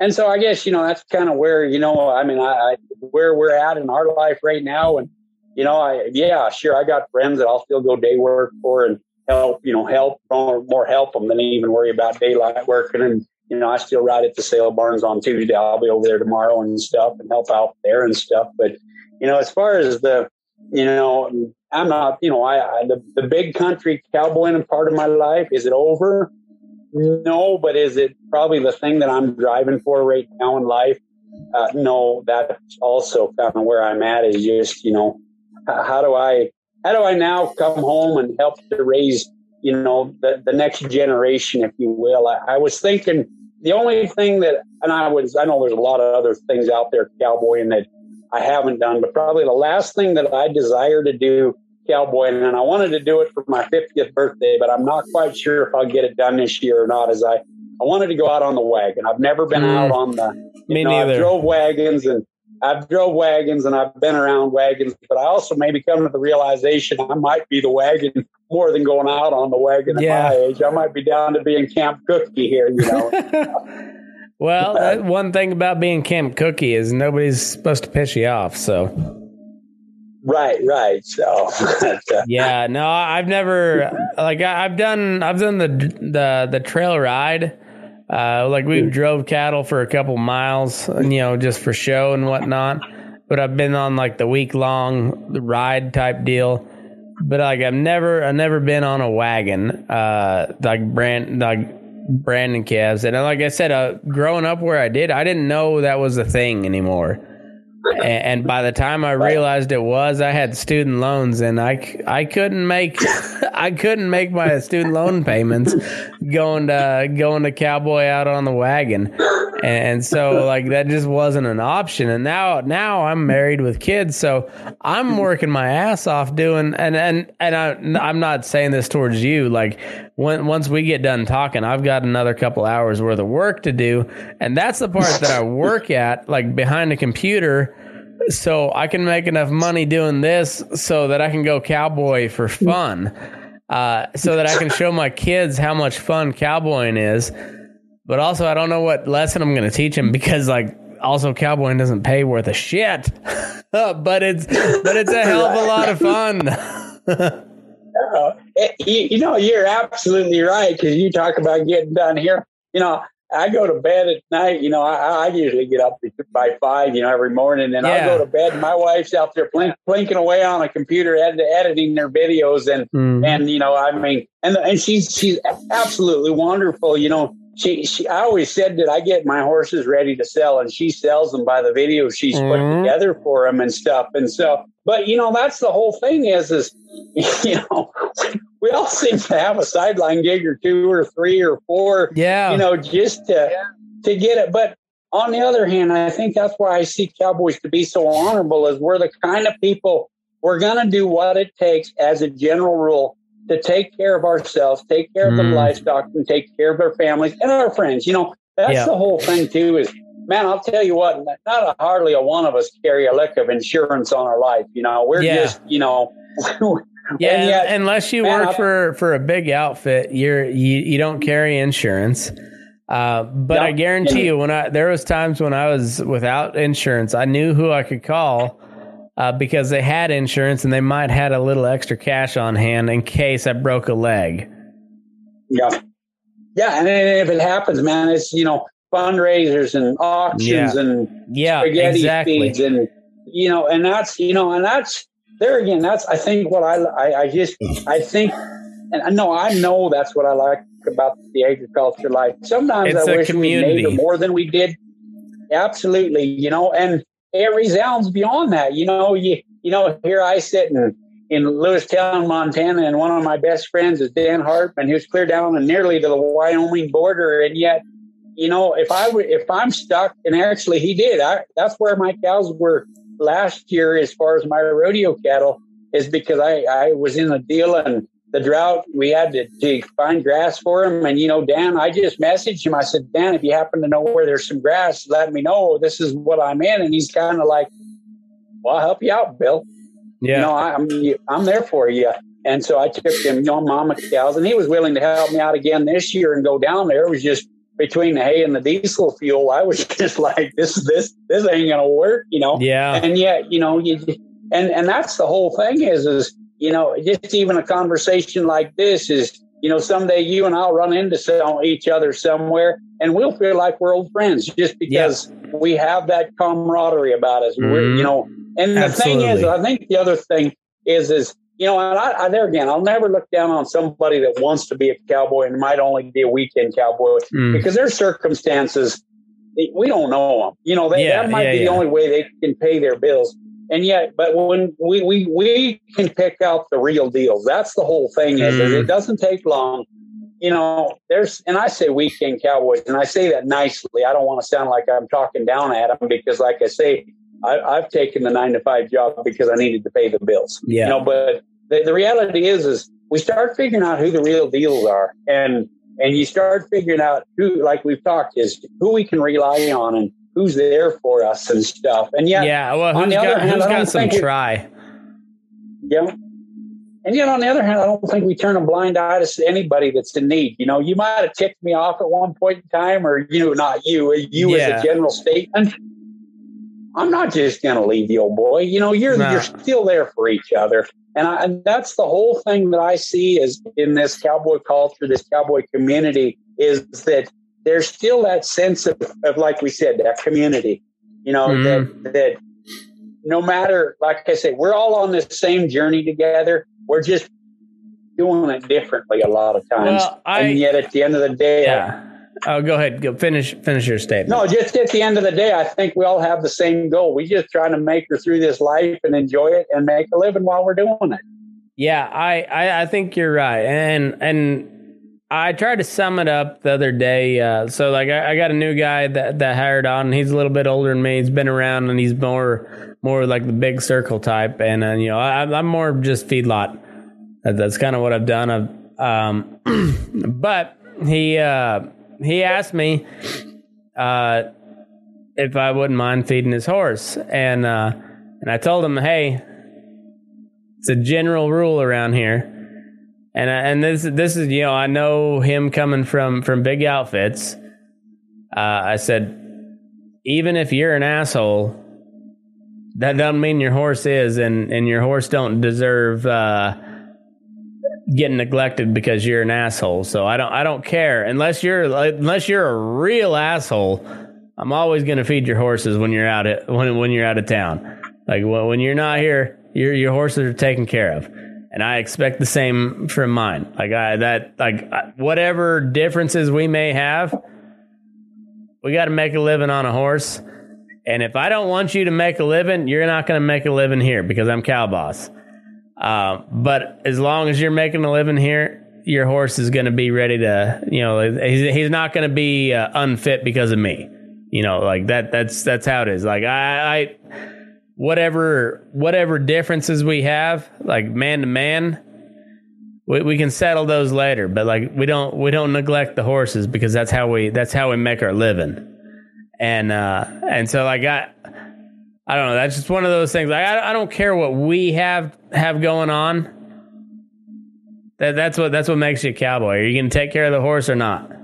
and so I guess you know that's kind of where you know, I mean, I, I where we're at in our life right now, and you know, I yeah, sure, I got friends that I'll still go day work for, and help, you know, help more, more help them than even worry about daylight working. And, you know, I still ride at the sale barns on Tuesday. I'll be over there tomorrow and stuff and help out there and stuff. But, you know, as far as the, you know, I'm not, you know, I, I the, the big country cowboying part of my life, is it over? No, but is it probably the thing that I'm driving for right now in life? Uh, no, that's also kind of where I'm at is just, you know, how do I how do I now come home and help to raise, you know, the, the next generation, if you will? I, I was thinking the only thing that, and I was, I know there's a lot of other things out there, cowboying that I haven't done, but probably the last thing that I desire to do cowboying, and I wanted to do it for my 50th birthday, but I'm not quite sure if I'll get it done this year or not. As I, I wanted to go out on the wagon. I've never been mm, out on the. Me know, neither. I drove wagons and I've drove wagons and I've been around wagons, but I also maybe come to the realization I might be the wagon more than going out on the wagon yeah. at my age. I might be down to being Camp Cookie here, you know. well, one thing about being Camp Cookie is nobody's supposed to piss you off, so. Right, right. So yeah, no, I've never like I, have done I've done the the the trail ride. Uh, like we drove cattle for a couple miles, you know, just for show and whatnot. But I've been on like the week long ride type deal. But like I've never I've never been on a wagon, uh, like brand like Brandon calves. And like I said, uh, growing up where I did, I didn't know that was a thing anymore and, by the time I realized it was, I had student loans, and I, I couldn't make I couldn't make my student loan payments going to going to cowboy out on the wagon, and so like that just wasn't an option. And now now I'm married with kids, so I'm working my ass off doing and and and I, I'm not saying this towards you. Like when, once we get done talking, I've got another couple hours worth of work to do, and that's the part that I work at, like behind a computer so I can make enough money doing this so that I can go cowboy for fun. Uh, so that I can show my kids how much fun cowboying is. But also, I don't know what lesson I'm going to teach them because, like, also cowboying doesn't pay worth a shit. but it's but it's a hell of a lot of fun. uh, you, you know, you're absolutely right because you talk about getting done here. You know, I go to bed at night. You know, I, I usually get up by five, you know, every morning, and yeah. I go to bed. And my wife's out there blink, blinking away on a computer, ed- editing their videos, and mm. and you know, I mean, and and she's she's absolutely wonderful. You know, she she I always said that I get my horses ready to sell, and she sells them by the videos she's mm. put mm-hmm. together for them and stuff. And so, but you know, that's the whole thing is is you know we all seem to have a sideline gig or two or three or four. Yeah. You know, just to to get it. But on the other hand, I think that's why I see Cowboys to be so honorable is we're the kind of people we're gonna do what it takes as a general rule to take care of ourselves, take care of mm. the livestock, and take care of our families and our friends. You know, that's yeah. the whole thing too. Is man, I'll tell you what, not a, hardly a one of us carry a lick of insurance on our life. You know, we're yeah. just you know Yeah, and yet, unless you man, work for for a big outfit, you're you, you don't carry insurance. Uh, but I guarantee you, when I there was times when I was without insurance, I knew who I could call uh, because they had insurance and they might had a little extra cash on hand in case I broke a leg. Yeah, yeah, and if it happens, man, it's you know fundraisers and auctions yeah. and yeah, spaghetti exactly. feeds and you know, and that's you know, and that's there again, that's I think what I I, I just I think, and I know I know that's what I like about the agriculture life. Sometimes it's I wish community. we made more than we did. Absolutely, you know, and it resounds beyond that. You know, you you know, here I sit in in Lewistown, Montana, and one of my best friends is Dan Hartman, who's clear down and nearly to the Wyoming border, and yet. You know, if I if I'm stuck, and actually he did. I, that's where my cows were last year as far as my rodeo cattle is because I, I was in a deal and the drought, we had to, to find grass for him. And, you know, Dan, I just messaged him. I said, Dan, if you happen to know where there's some grass, let me know. This is what I'm in. And he's kind of like, well, I'll help you out, Bill. Yeah. You know, I, am I'm, I'm there for you. And so I took him, you know, mama cows, and he was willing to help me out again this year and go down there. It was just between the hay and the diesel fuel, I was just like, this, this, this ain't gonna work, you know? Yeah. And yet, you know, you, and, and that's the whole thing is, is, you know, just even a conversation like this is, you know, someday you and I'll run into some, each other somewhere and we'll feel like we're old friends just because yeah. we have that camaraderie about us. Mm-hmm. We're, you know, and the Absolutely. thing is, I think the other thing is, is you know, and I, I, there again, I'll never look down on somebody that wants to be a cowboy and might only be a weekend cowboy mm. because their circumstances, we don't know them. You know, they, yeah, that might yeah, be the only way they can pay their bills. And yet, but when we, we, we can pick out the real deals, that's the whole thing is, mm. is it doesn't take long. You know, there's, and I say weekend cowboys, and I say that nicely. I don't want to sound like I'm talking down at them because, like I say, I, have taken the nine to five job because I needed to pay the bills. Yeah. You know, but the, the reality is, is we start figuring out who the real deals are and, and you start figuring out who, like we've talked, is who we can rely on and who's there for us and stuff. And yet, yeah, well, on the got, other hand, got some try? yeah. And yet, on the other hand, I don't think we turn a blind eye to anybody that's in need. You know, you might have ticked me off at one point in time, or you know, not you, uh, you yeah. as a general statement. I'm not just going to leave you, old boy. You know, you're No. you're still there for each other, and, I, and that's the whole thing that I see is in this cowboy culture, this cowboy community, is that there's still that sense of, of like we said, that community. You know Mhm. that that no matter, like I say, we're all on the same journey together. We're just doing it differently a lot of times, Well, I- and yet at the end of the day, Yeah. Oh, go ahead. Go finish. Finish your statement. no, just at the end of the day, I think we all have the same goal. We just trying to make it through this life and enjoy it and make a living while we're doing it. Yeah, I, I, I think you're right, and and I tried to sum it up the other day. Uh, so like I, I got a new guy that that hired on. He's a little bit older than me. He's been around, and he's more more like the big circle type. And uh, you know, I, I'm more just feedlot. That, that's kind of what I've done. I've, um, but he uh, he asked me uh, if I wouldn't mind feeding his horse, and uh, and I told him, hey, it's a general rule around here. And I- and this this is you know I know him coming from from big outfits. Uh, I said, even if you're an asshole, that doesn't mean your horse is, and and your horse don't deserve uh, getting neglected because you're an asshole. So I don't I don't care unless you're unless you're a real asshole. I'm always going to feed your horses when you're out at, when when you're out of town. Like when when you're not here, your your horses are taken care of, and I expect the same from mine. Like I that like whatever differences we may have, we got to make a living on a horse. And if I don't want you to make a living, you're not going to make a living here because I'm cow boss. Uh, but as long as you're making a living here, your horse is going to be ready to, you know, he's, he's not going to be uh, unfit because of me. You know, like that. That's that's how it is. Like I, I, whatever whatever differences we have, like man to man, we, we can settle those later. But like we don't we don't neglect the horses because that's how we that's how we make our living. And uh, and so like I. I don't know. That's just one of those things. Like, I, I don't care what we have have going on. That that's what that's what makes you a cowboy. Are you to take care of the horse or not?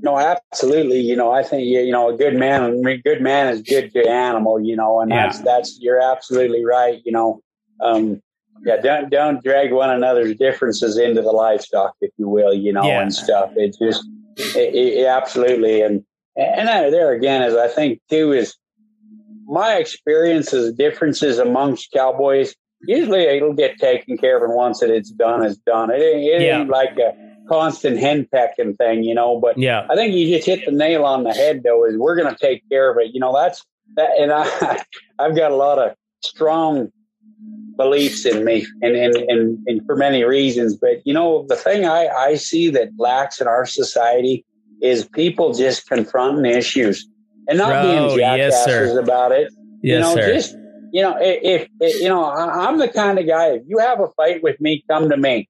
No, absolutely. You know, I think you you know a good man, a good man is good to animal. You know, and that's that's you're absolutely right. You know, um, yeah, don't don't drag one another's differences into the livestock, if you will. You know, Yeah. and stuff. It just it, it, absolutely and and I- there again, as I think too, is my experience is differences amongst cowboys. Usually, it'll get taken care of, and once it, it's done, it's done. It, it Yeah. ain't like a constant hen pecking thing, you know. But Yeah, I think you just hit the nail on the head, though. Is we're going to take care of it. You know, that's that, and I, I've got a lot of strong beliefs in me, and and and, and for many reasons. But you know, the thing I I see that lacks in our society is people just confronting issues and not Bro, being yes, jackasses sir. about it. yes, you know, sir. just you know, if, if you know, I'm the kind of guy. If you have a fight with me, come to me.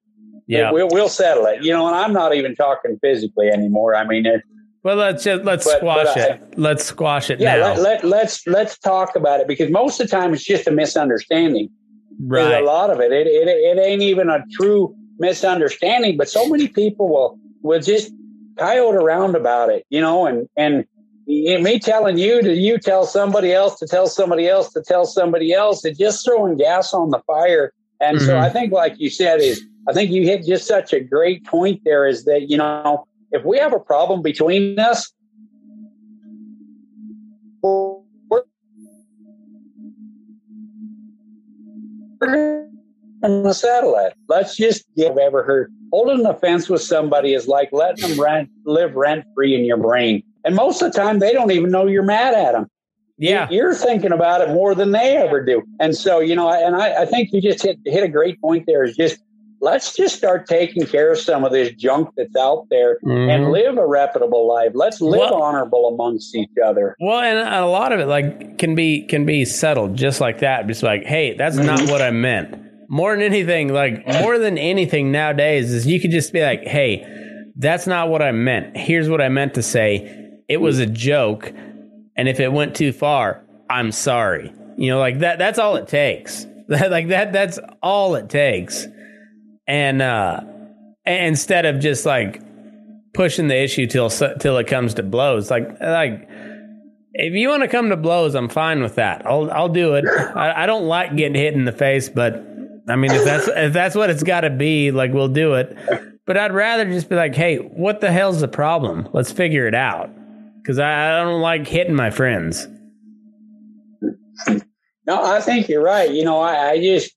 Yeah. We'll, we'll settle it. You know, and I'm not even talking physically anymore. I mean, it, Well, let's just let's But- squash but I- it. let's squash it yeah. now. Let, let, let's let's talk about it because most of the time it's just a misunderstanding. There's right. a lot of it. It, it. it ain't even a true misunderstanding, but so many people will will just coyote around about it, you know, and and me telling you to you tell somebody else to tell somebody else to tell somebody else, it's just throwing gas on the fire. And so Mhm. I think, like you said, is I think you hit just such a great point there. Is that you know if we have a problem between us, gonna settle it. Let's just get I've ever heard. Holding an offense with somebody is like letting them rent, live rent free in your brain. And most of the time, they don't even know you're mad at them. yeah, You're thinking about it more than they ever do. And so, you know, and I, I think you just hit, hit a great point there is just let's just start taking care of some of this junk that's out there Mhm. and live a reputable life. Let's live Well- honorable amongst each other. Well, and a lot of it like can be can be settled just like that. Just like, hey, that's not what I meant. More than anything, like more than anything nowadays is you could just be like, hey, that's not what I meant. Here's what I meant to say. It was a joke, and if it went too far, I'm sorry. You know, like that. That's all it takes. like that. That's all it takes. And uh, instead of just like pushing the issue till till it comes to blows, like like if you want to come to blows, I'm fine with that. I'll I'll do it. I, I don't like getting hit in the face, but I mean, if that's if that's what it's got to be, like we'll do it. But I'd rather just be like, hey, what the hell's the problem? Let's figure it out. Because I, I don't like hitting my friends. No, I think you're right. You know, I, I just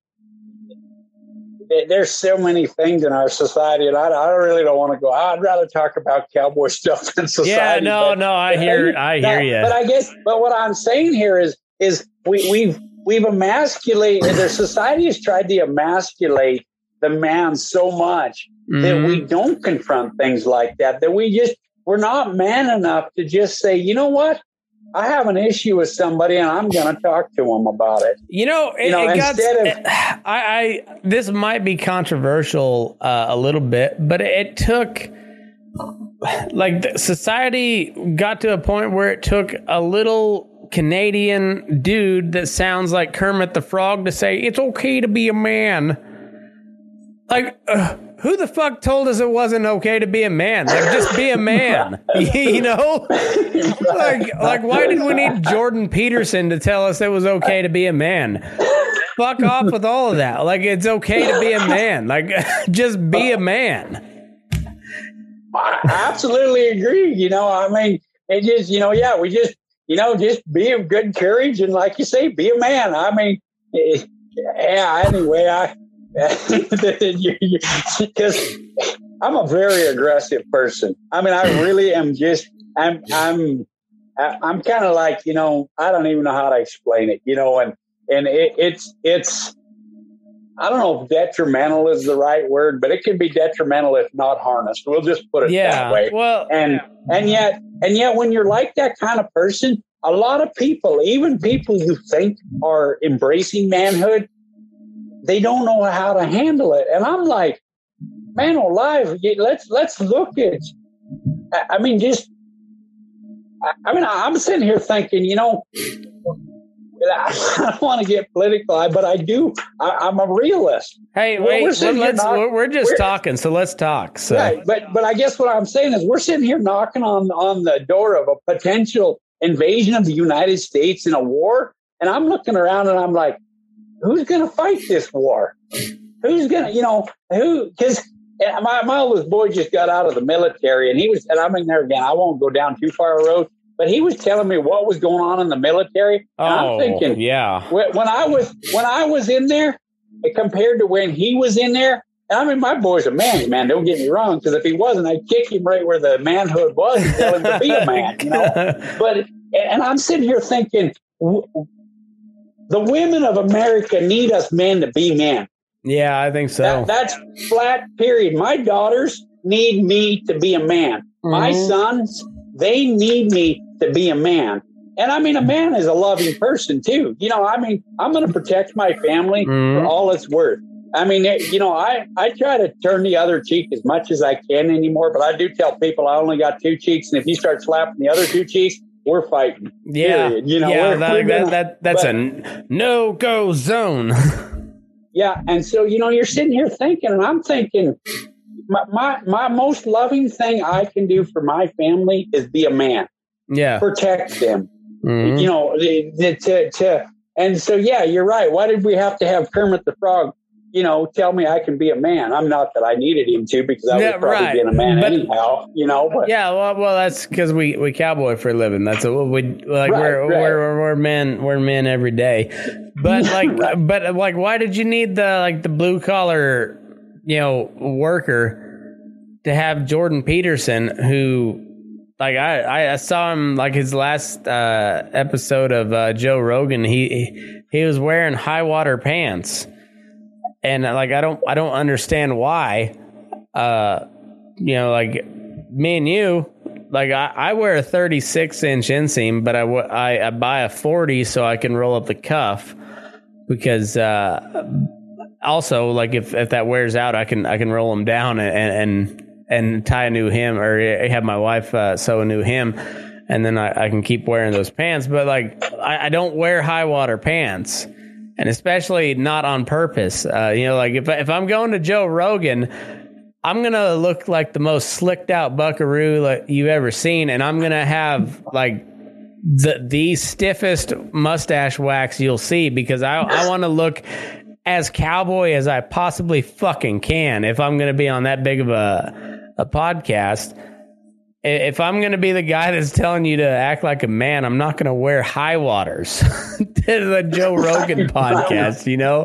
there's so many things in our society, and I, I really don't want to go. I'd rather talk about cowboy stuff in society. Yeah, no, but, no, I hear, I hear you. But I guess, but what I'm saying here is, is we, we've we've emasculated. Their society has tried to emasculate the man so much mm-hmm. that we mm-hmm. don't confront things like that. That we just we're not man enough to just say, you know what, I have an issue with somebody and I'm going to talk to them about it. You know, it, you know it instead got, of, I, I, this might be controversial uh, a little bit, but it took like society got to a point where it took a little Canadian dude that sounds like Kermit the Frog to say it's okay to be a man. Like. Uh, who the fuck told us it wasn't okay to be a man? Like, just be a man. you know, like, like, why did we need Jordan Peterson to tell us it was okay to be a man? Fuck off with all of that. Like, it's okay to be a man. Like, just be a man. I absolutely agree. You know, I mean, it just, you know, yeah, we just, you know, just be of good courage and, like you say, be a man. I mean, eh, yeah. Anyway, I because I'm a very aggressive person. I mean, I really am just, I'm, I'm, I'm kind of like, you know, I don't even know how to explain it, you know, and, and it, it's, it's, I don't know if detrimental is the right word, but it can be detrimental if not harnessed. We'll just put it yeah, that way. Well, and, yeah. and yet, and yet when you're like that kind of person, a lot of people, even people who think are embracing manhood, they don't know how to handle it. And I'm like, man oh, alive, let's let's look at. I mean, just. I mean, I'm sitting here thinking, you know, I don't want to get political, but I do. I, am a realist. Hey, wait, we're, let's, knock, we're just we're, talking, so let's talk. So. Right, but but I guess what I'm saying is we're sitting here knocking on on the door of a potential invasion of the United States in a war, and I'm looking around and I'm like, who's going to fight this war? Who's going to, you know, who, because eh, my, my oldest boy just got out of the military and he was, and I'm in there again, I won't go down too far a road, but he was telling me what was going on in the military. Oh, I'm thinking, yeah. When I was, when I was in there eh, compared to when he was in there, I mean, my boy's a man, man. Don't get me wrong, because if he wasn't, I'd kick him right where the manhood was and tell him to be a man. You know, but and I'm sitting here thinking, the women of America need us men to be men. Yeah, I think so. That, that's flat, period. My daughters need me to be a man. Mm-hmm. My sons, they need me to be a man. And I mean, a man is a loving person too. You know, I mean, I'm going to protect my family mm-hmm. for all it's worth. I mean, you know, I, I try to turn the other cheek as much as I can anymore, but I do tell people I only got two cheeks. And if you start slapping the other two cheeks, we're fighting. Yeah, period. you know, yeah, that, gonna, that, that's but, a no go zone. yeah, and so you know, you're sitting here thinking, and I'm thinking, my, my my most loving thing I can do for my family is be a man. Yeah, protect them. Mm-hmm. You know, the, to to and so yeah, you're right. Why did we have to have Kermit the Frog you know, tell me I can be a man. I'm not that I needed him to because I yeah, was probably right. being a man but, anyhow, you know. But yeah, well, well, that's because we we cowboy for a living. That's what we like. Right, we're, right. we're we're men. We're men every day. But like, right. but like, why did you need the like the blue collar, you know, worker to have Jordan Peterson who? Like I, I saw him like his last uh, episode of uh, Joe Rogan. He he was wearing high water pants and uh, like I don't I don't understand why. Uh, you know, like me and you, like I, I wear a 36 inch inseam, but I, I, I buy a 40 so I can roll up the cuff because uh, also like if, if that wears out, I can I can roll them down and and and tie a new hem or have my wife uh, sew a new hem. And then I, I can keep wearing those pants, but like I, I don't wear high water pants and especially not on purpose. Uh, you know, like if if I'm going to Joe Rogan, I'm gonna look like the most slicked out buckaroo like you ever seen, and I'm gonna have like the the stiffest mustache wax you'll see because I I want to look as cowboy as I possibly fucking can if I'm to be on that big of a a podcast. If I'm going to be the guy that's telling you to act like a man, I'm not going to wear high waters to the Joe Rogan podcast, you know.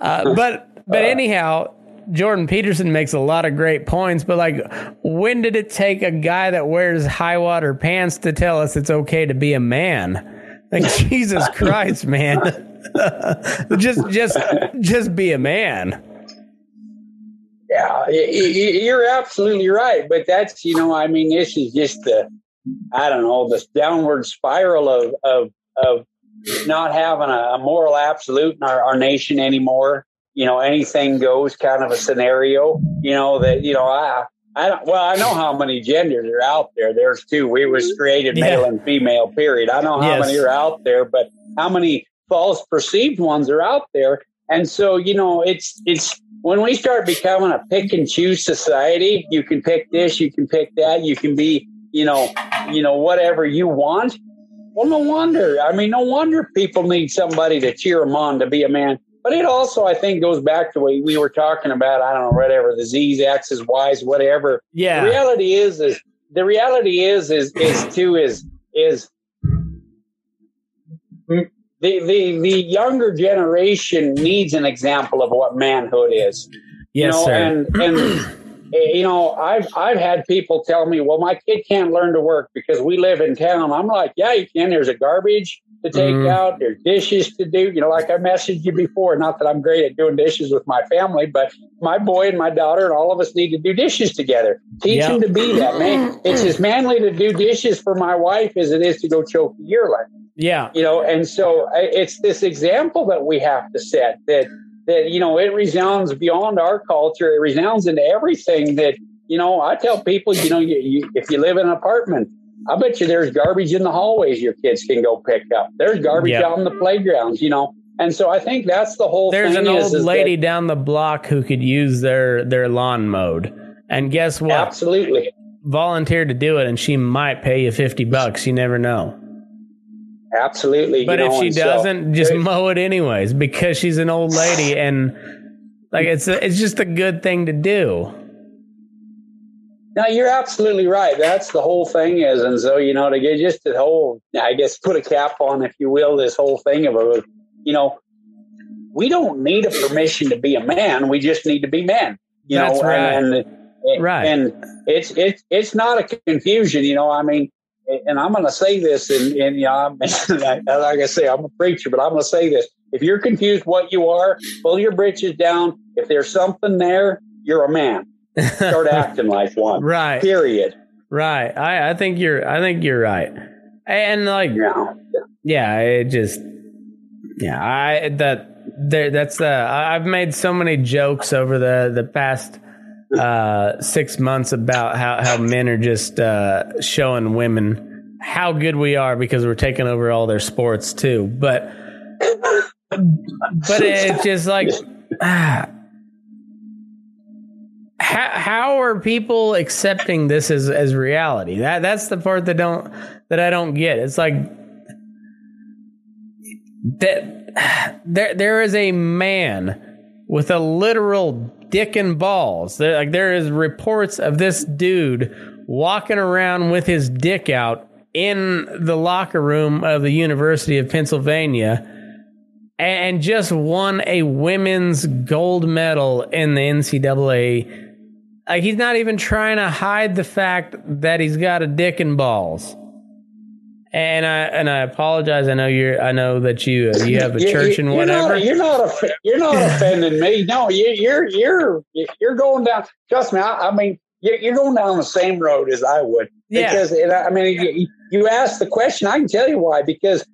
Uh, but but anyhow, Jordan Peterson makes a lot of great points, but like, when did it take a guy that wears high water pants to tell us it's okay to be a man? Like, Jesus Christ, man. just, just, just be a man. Yeah, you're absolutely right. But that's, you know, I mean, this is just the, I don't know, this downward spiral of, of, of not having a, a moral absolute in our, our nation anymore you know, anything goes kind of a scenario, you know, that, you know, I, I don't, well, I know how many genders are out there. There's two. We was created male yeah. and female, period. I know how yes. many are out there, but how many false perceived ones are out there? And so, you know, it's, it's, when we start becoming a pick and choose society, you can pick this, you can pick that, you can be, you know, you know, whatever you want. Well, no wonder. I mean, no wonder people need somebody to cheer them on to be a man. But it also, I think, goes back to what we were talking about. I don't know, whatever the Z's, X's, Y's, whatever. Yeah. The reality is, is the reality is, is, is too, is, is the, the, the younger generation needs an example of what manhood is. Yes, you know, sir. And, and, you know, I've, I've had people tell me, well, my kid can't learn to work because we live in town. I'm like, yeah, you can. There's a garbage to take mm. out. There's dishes to do. You know, like I messaged you before. Not that I'm great at doing dishes with my family, but my boy and my daughter and all of us need to do dishes together. Teach yep. him to be that man. It's as manly to do dishes for my wife as it is to go choke a yearling. Yeah, you know, and so it's this example that we have to set that that you know it resounds beyond our culture. It resounds into everything that you know. I tell people, you know, you, you, if you live in an apartment I bet you there's garbage in the hallways your kids can go pick up. There's garbage yep. out in the playgrounds, you know. And so I think that's the whole There's an old is, is lady that, down the block who could use their their lawn mowed. And guess what? Absolutely. Volunteer to do it and she might pay you 50 bucks. You never know. Absolutely. But if know, she doesn't, so, just mow it anyways because she's an old lady and like it's a, it's just a good thing to do. No, you're absolutely right. That's the whole thing is, and so you know to get just the whole, I guess, put a cap on, if you will, this whole thing of, a, you know, we don't need a permission to be a man. We just need to be men. You That's know, right. and, and right. and it's it's it's not a confusion. You know, I mean, and I'm going to say this, and and you know, like I say, I'm a preacher, but I'm going to say this: if you're confused what you are, pull your britches down. If there's something there, you're a man start acting like one. Right. Period. Right. I, I think you're I think you're right. And like yeah, yeah it just yeah, I that there that's uh I've made so many jokes over the the past uh 6 months about how how men are just uh showing women how good we are because we're taking over all their sports too. But but it's just like ah, how, how are people accepting this as as reality? That that's the part that don't that I don't get. It's like that there there is a man with a literal dick and balls. There, like there is reports of this dude walking around with his dick out in the locker room of the University of Pennsylvania and just won a women's gold medal in the NCAA like he's not even trying to hide the fact that he's got a dick and balls. And I and I apologize. I know you're. I know that you you have a you, church and whatever. You're not. You're not, you're not offending me. No, you, you're you're you're going down. Trust me. I, I mean, you're going down the same road as I would. Yeah. Because I mean, you, you asked the question. I can tell you why. Because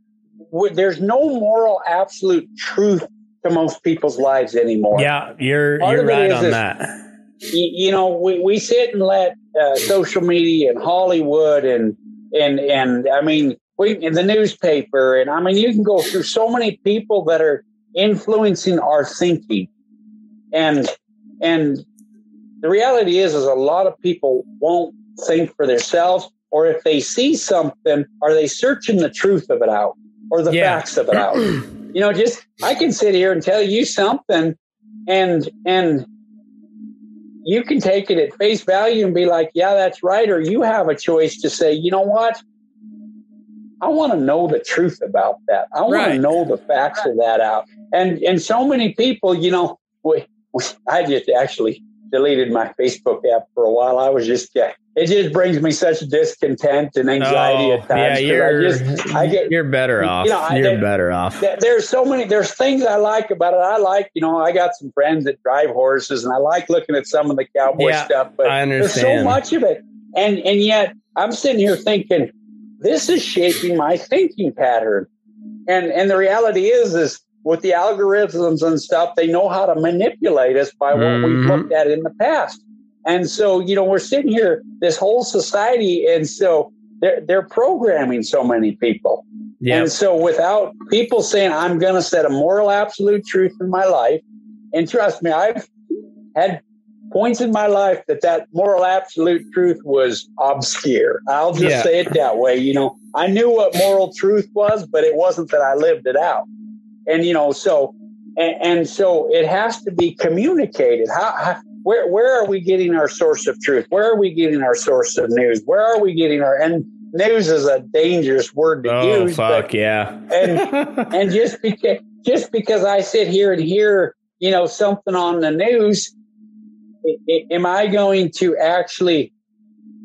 there's no moral absolute truth to most people's lives anymore. Yeah, you're Part you're right on that you, you know, we, we sit and let uh, social media and Hollywood and and and I mean, we in the newspaper and I mean, you can go through so many people that are influencing our thinking, and and the reality is, is a lot of people won't think for themselves. or if they see something, are they searching the truth of it out or the Yeah. facts of it out? you know, just I can sit here and tell you something, and and you can take it at face value and be like, yeah, that's right, or you have a choice to say, you know what. I want to know the truth about that. I want to know the facts of that out. And and so many people, you know, we, we, I just actually deleted my Facebook app for a while. I was just uh, it just brings me such discontent and anxiety Oh, at times. yeah, you're I just I get you're better off. know, you're I- better off. there's so many there's things I like about it. I like, you know, I got some friends that drive horses and I like looking at some of the cowboy Yeah, stuff, but I there's so much of it. And and yet I'm sitting here thinking, this is shaping my thinking pattern. And and the reality is is with the algorithms and stuff, they know how to manipulate us by what Mhm. we've looked at in the past. And so, you know, we're sitting here, this whole society, and so they're they're programming so many people. Yeah. And so, without people saying, I'm going to set a moral absolute truth in my life, and trust me, I've had points in my life that that moral absolute truth was obscure. I'll just Yeah. say it that way. You know, I knew what moral truth was, but it wasn't that I lived it out. And, you know, so, and, and so it has to be communicated. How, how, where, where are we getting our source of truth? Where are we getting our source of news? Where are we getting our, and news is a dangerous word to oh use. but- fuck yeah. and and just because just because I sit here and hear you know something on the news, i- i- am I going to actually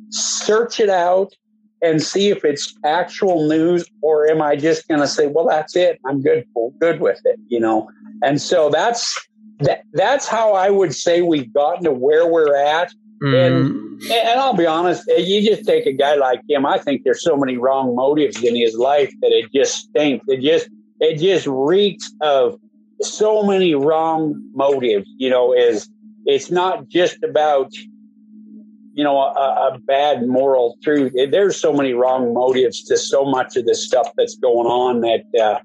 search it out and see if it's actual news, or am I just going to say, well, that's it, I'm good good with it, you know? And so that's that that's how I would say we've gotten to where we're at. Mm, And, and I'll be honest, you just take a guy like him. I think there's so many wrong motives in his life that it just stinks. It just it just reeks of so many wrong motives. You know, is it's not just about you know a, a bad moral truth. There's so many wrong motives to so much of this stuff that's going on that uh,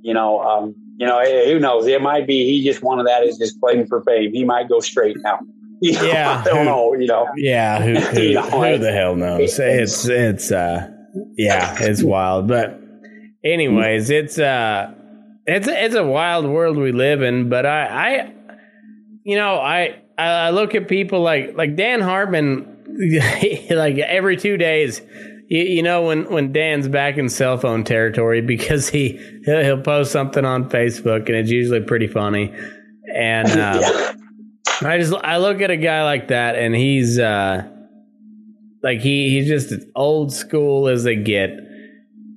you know. Um, you know, eh, who knows? It might be he just wanted that as just playing for fame. He might go straight now. You know, Yeah. I don't know. You know, yeah, who, who, You know, who the hell knows? It's it's uh yeah, it's wild. But anyways, it's uh it's a, it's a wild world we live in, but I I you know, I I look at people like like Dan Hartman like every 2 days you, you know when, when Dan's back in cell phone territory because he he'll, he'll post something on Facebook and it's usually pretty funny and uh, Yeah. I just I look at a guy like that and he's uh like he he's just as old school as they get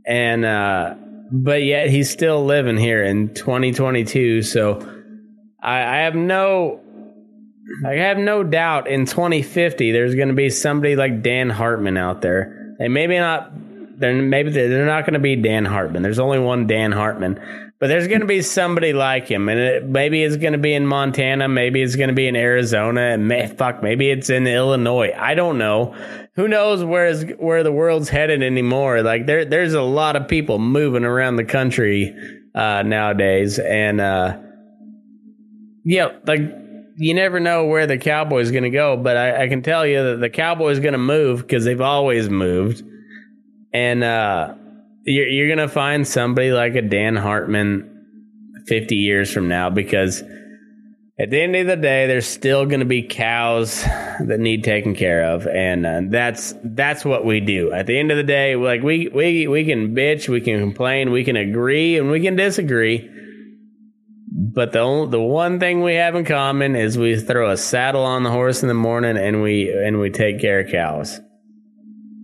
and uh but yet he's still living here in 2022 so I I have no I have no doubt in 2050 there's going to be somebody like Dan Hartman out there. And maybe not they're maybe they're not going to be Dan Hartman. There's only one Dan Hartman. But there's going to be somebody like him, and it, maybe it's going to be in Montana, maybe it's going to be in Arizona, and may, fuck, maybe it's in Illinois. I don't know. Who knows where is where the world's headed anymore? Like there, there's a lot of people moving around the country uh, nowadays, and uh, yeah, like you never know where the Cowboys going to go. But I, I can tell you that the Cowboys going to move because they've always moved, and uh, you're, you're going to find somebody like a Dan Hartman 50 years from now because at the end of the day there's still going to be cows that need taken care of. And uh, that's that's what we do. At the end of the day like we we we can bitch we can complain we can agree and we can disagree but the only, the one thing we have in common is we throw a saddle on the horse in the morning and we and we take care of cows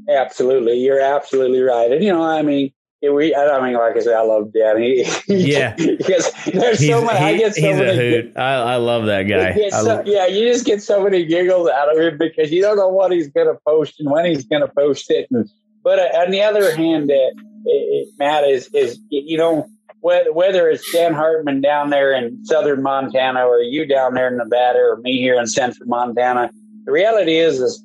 Absolutely, you're absolutely right. And you know, I mean, we. I mean, like I said, I love Danny. Yeah. because there's he's, so many. I get so he's many. a hoot I, I love that guy you so- lo- yeah, you just get so many giggles out of him because you don't know what he's going to post and when he's going to post it. And, but uh, on the other hand, uh, it, it, Matt is is you know whether it's Dan Hartman down there in southern Montana or you down there in Nevada or me here in central Montana, the reality is is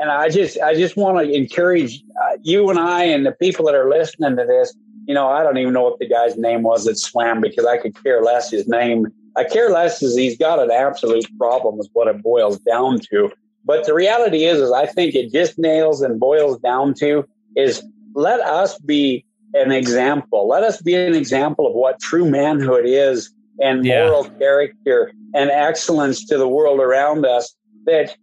and I just I just want to encourage uh, you and I and the people that are listening to this. You know, I don't even know what the guy's name was that swam because I could care less his name. I care less as he's got an absolute problem is what it boils down to. But the reality is, is I think it just nails and boils down to is let us be an example. Let us be an example of what true manhood is and Yeah. moral character and excellence to the world around us. That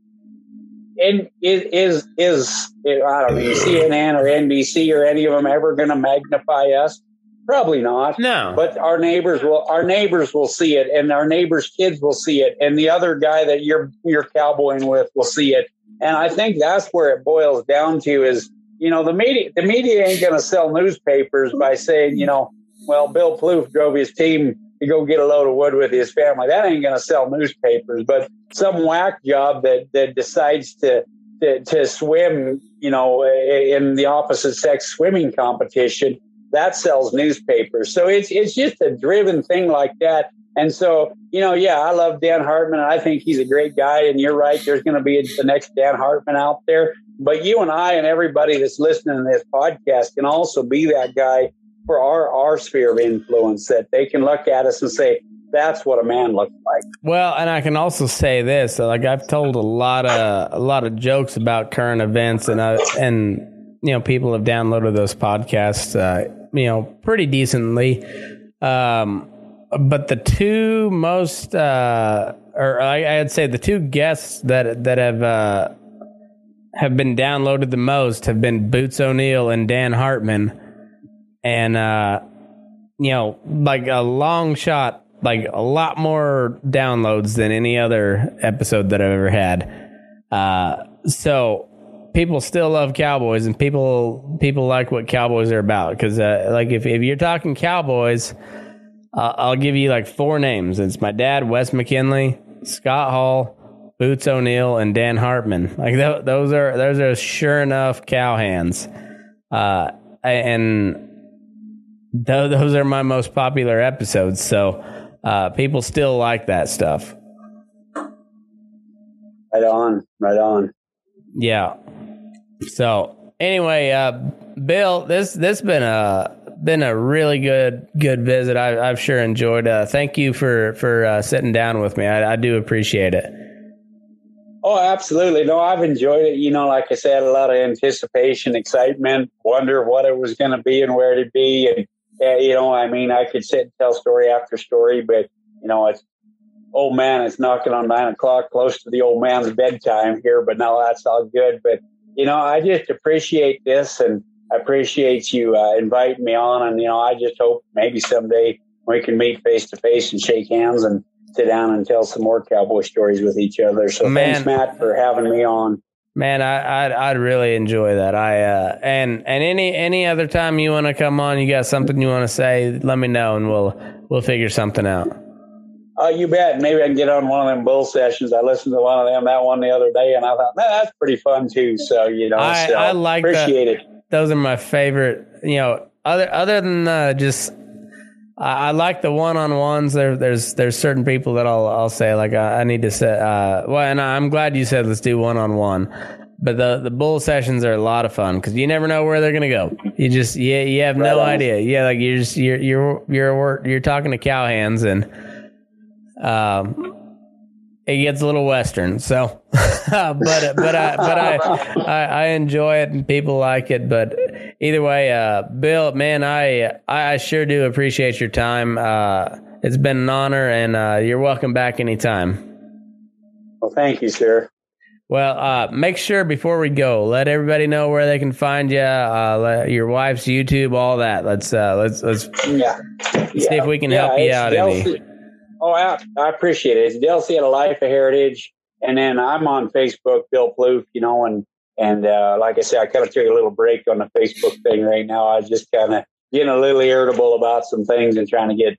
is is is I don't know CNN or NBC or any of them ever going to magnify us? Probably not. No. But our neighbors will our neighbors will see it, and our neighbors' kids will see it, and the other guy that you're you're cowboying with will see it. And I think that's where it boils down to is you know the media the media ain't going to sell newspapers by saying you know well Bill Plouffe drove his team to go get a load of wood with his family. That ain't going to sell newspapers. But some whack job that that decides to to, to swim, you know, in the opposite sex swimming competition, that sells newspapers. So it's it's just a driven thing like that. And so, you know, yeah, I love Dan Hartman. I think he's a great guy. And you're right, there's going to be the next Dan Hartman out there. But you and I and everybody that's listening to this podcast can also be that guy for our our sphere of influence that they can look at us and say, that's what a man looks like. Well, and I can also say this: like I've told a lot of a lot of jokes about current events, and I, and you know people have downloaded those podcasts, uh, you know, pretty decently. Um, but the two most, uh, or I, I'd say the two guests that that have uh, have been downloaded the most have been Boots O'Neill and Dan Hartman, and uh, you know, like a long shot, like a lot more downloads than any other episode that I've ever had. Uh, so people still love cowboys, and people people like what cowboys are about. Because uh, like if if you're talking cowboys, uh, I'll give you like four names. It's my dad, Wes McKinley, Scott Hall, Boots O'Neill, and Dan Hartman. Like th- those are those are sure enough cowhands. Uh, and th- those are my most popular episodes. So uh, people still like that stuff. Right on, right on. Yeah. So anyway, uh, Bill, this this been a been a really good good visit. I, I've sure enjoyed. Uh, thank you for for uh, sitting down with me. I, I do appreciate it. Oh, absolutely. No, I've enjoyed it. You know, like I said, a lot of anticipation, excitement, wonder what it was going to be and where it'd be. And, uh, you know, I mean, I could sit and tell story after story, but, you know, it's, old man, it's knocking on nine o'clock, close to the old man's bedtime here, but now that's all good. But, you know, I just appreciate this and I appreciate you uh, inviting me on. And, you know, I just hope maybe someday we can meet face to face and shake hands and sit down and tell some more cowboy stories with each other. So Man. thanks, Matt, for having me on. Man, I, I'd I'd really enjoy that. I uh, and and any any other time you want to come on, you got something you want to say, let me know, and we'll we'll figure something out. Oh, you bet. Maybe I can get on one of them bull sessions. I listened to one of them, that one the other day, and I thought, man, that's pretty fun too. So, you know, I- so I like that. appreciate it. Those are my favorite. You know, other other than uh, just. I like the one-on-ones. There, there's there's certain people that I'll I'll say like I, I need to say. Uh, well, and I'm glad you said let's do one-on-one. But the the bull sessions are a lot of fun because you never know where they're gonna go. You just yeah you have no Right on. idea. Yeah, like you're just you're you're you're you're talking to cowhands and um it gets a little western. So, but but I but I, I I enjoy it and people like it. But either way, uh, Bill, man, I I sure do appreciate your time. Uh, it's been an honor, and uh, you're welcome back anytime. Well, thank you, sir. Well, uh, make sure before we go, let everybody know where they can find you, uh, let your wife's YouTube, all that. Let's uh, let's let's Yeah. see if we can help you out. Del Any. Oh, I, I appreciate it. It's Del a Life of Heritage. And then I'm on Facebook, Bill Plouffe, you know, and, and, uh, like I said, I kind of took a little break on the Facebook thing right now. I was just kind of getting a little irritable about some things and trying to get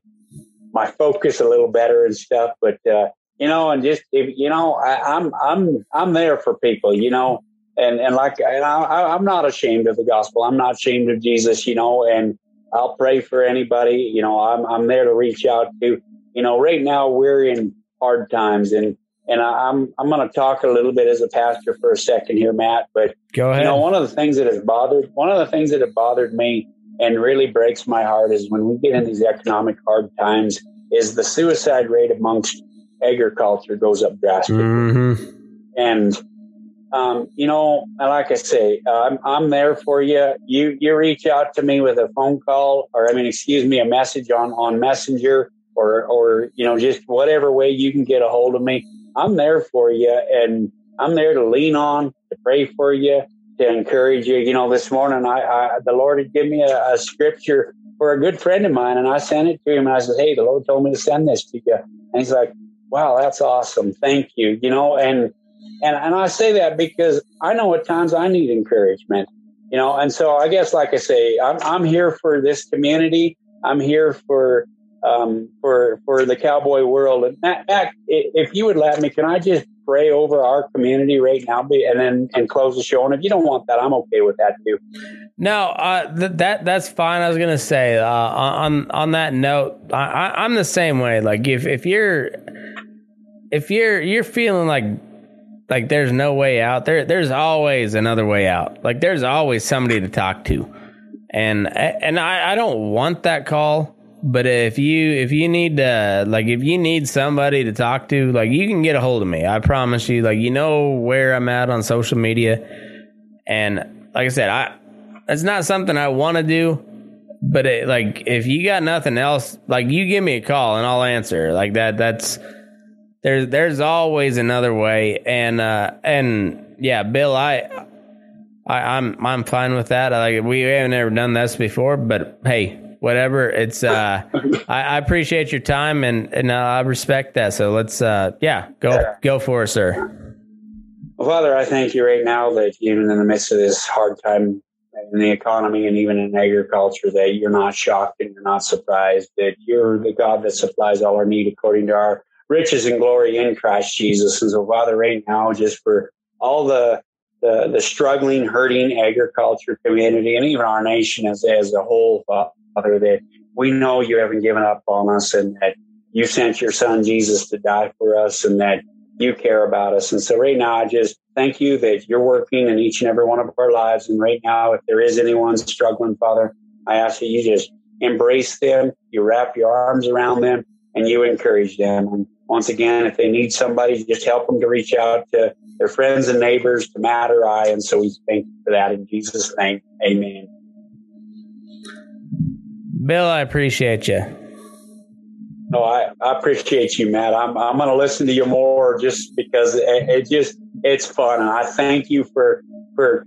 my focus a little better and stuff. But, uh, you know, and just, if, you know, I, I'm, I'm, I'm there for people, you know, and, and like, and I, I'm not ashamed of the gospel. I'm not ashamed of Jesus, you know, and I'll pray for anybody, you know, I'm, I'm there to reach out to, you know, right now we're in hard times and, and I, I'm, I'm going to talk a little bit as a pastor for a second here, Matt, but Go ahead. you know, one of the things that has bothered one of the things that have bothered me and really breaks my heart is when we get in these economic hard times is the suicide rate amongst agriculture goes up drastically. hmm And um, you know, like I say, I'm, I'm there for you. You, you reach out to me with a phone call or, I mean, excuse me, a message on, on messenger or, or, you know, just whatever way you can get a hold of me. I'm there for you and I'm there to lean on, to pray for you, to encourage you. You know, this morning, I, I the Lord had given me a, a scripture for a good friend of mine and I sent it to him and I said, Hey, the Lord told me to send this to you. And he's like, wow, that's awesome. Thank you. You know, and, and, and I say that because I know at times I need encouragement, you know, and so I guess, like I say, I'm, I'm here for this community. I'm here for, um, for, for the cowboy world. And if you would let me, can I just pray over our community right now and then, and close the show? And if you don't want that, I'm okay with that too. No, uh, th- that that's fine. I was gonna say uh, on on that note, I, am the same way. Like if if you're if you're you're feeling like like there's no way out there there's always another way out like there's always somebody to talk to and and I, I don't want that call but if you if you need to like if you need somebody to talk to like you can get a hold of me. I promise you like you know where i'm at on social media. And like i said i it's not something i want to do but it, like if you got nothing else like you give me a call and i'll answer. Like that that's there's there's always another way, and uh, and yeah, Bill, I, I I'm I'm fine with that. Like we haven't ever done this before, but hey, whatever. It's uh, I, I, appreciate your time and and uh, I respect that. So let's uh, yeah, go go for it, sir. Well, Father, I thank you right now that even in the midst of this hard time in the economy and even in agriculture, that you're not shocked and you're not surprised that you're the God that supplies all our need according to our riches and glory in Christ Jesus. And so, Father, right now, just for all the the, the struggling, hurting agriculture community and even our nation as, as a whole, Father, that we know you haven't given up on us and that you sent your son Jesus to die for us and that you care about us. And so right now, I just thank you that you're working in each and every one of our lives. And right now, if there is anyone struggling, Father, I ask that you just embrace them, you wrap your arms around them, and you encourage them. And once again, if they need somebody, just help them to reach out to their friends and neighbors, to Matt or I. And so we thank you for that in Jesus' name. Amen. Bill, I appreciate you. No, I, I appreciate you, Matt. I'm, I'm going to listen to you more just because it, it just, it's fun. And I thank you for, for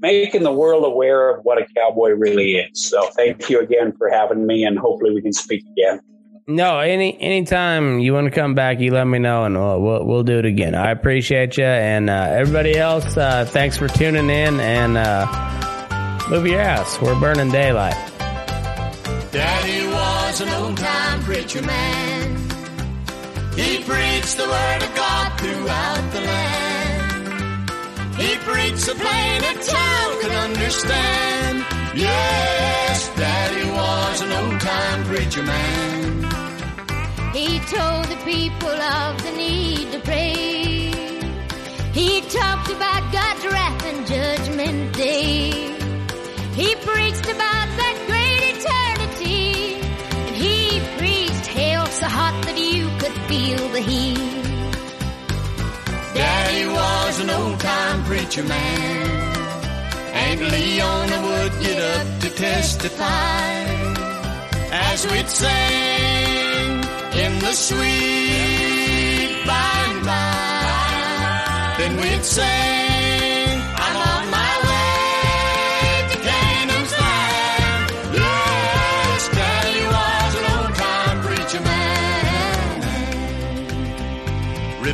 making the world aware of what a cowboy really is. So thank you again for having me and hopefully we can speak again. No, any anytime you want to come back, you let me know, and we'll we'll, we'll do it again. I appreciate you, and uh, everybody else. Uh, thanks for tuning in, and uh, move your ass. We're burning daylight. Daddy was an old time preacher man. He preached the word of God throughout the land. He preached so plain a child could understand. Yes, Daddy was an old time preacher man. He told the people of the need to pray. He talked about God's wrath and judgment day. He preached about so hot that you could feel the heat. Daddy was an old time preacher man. And Leona would get up to testify as we'd sing in the sweet by and by. Then we'd sing,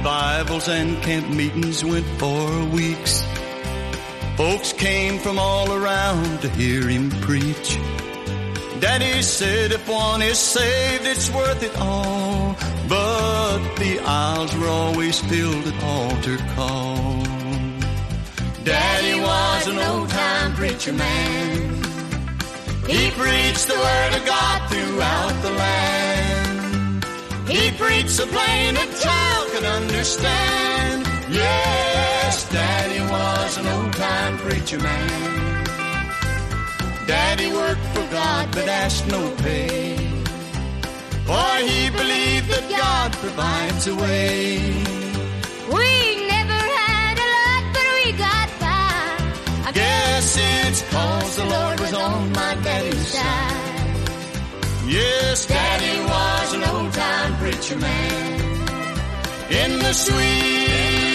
Revivals and camp meetings went for weeks. Folks came from all around to hear him preach. Daddy said if one is saved, it's worth it all. But the aisles were always filled at altar call. Daddy was an old time preacher man. He preached the word of God throughout the land. He preached so plain that child could understand. Yes, Daddy was an old-time preacher man. Daddy worked for God but asked no pay. For he believed that God provides a way. We never had a lot, but we got by. I guess it's cause the Lord was on my daddy's side. Yes, Daddy was an old time preacher man. In the sweet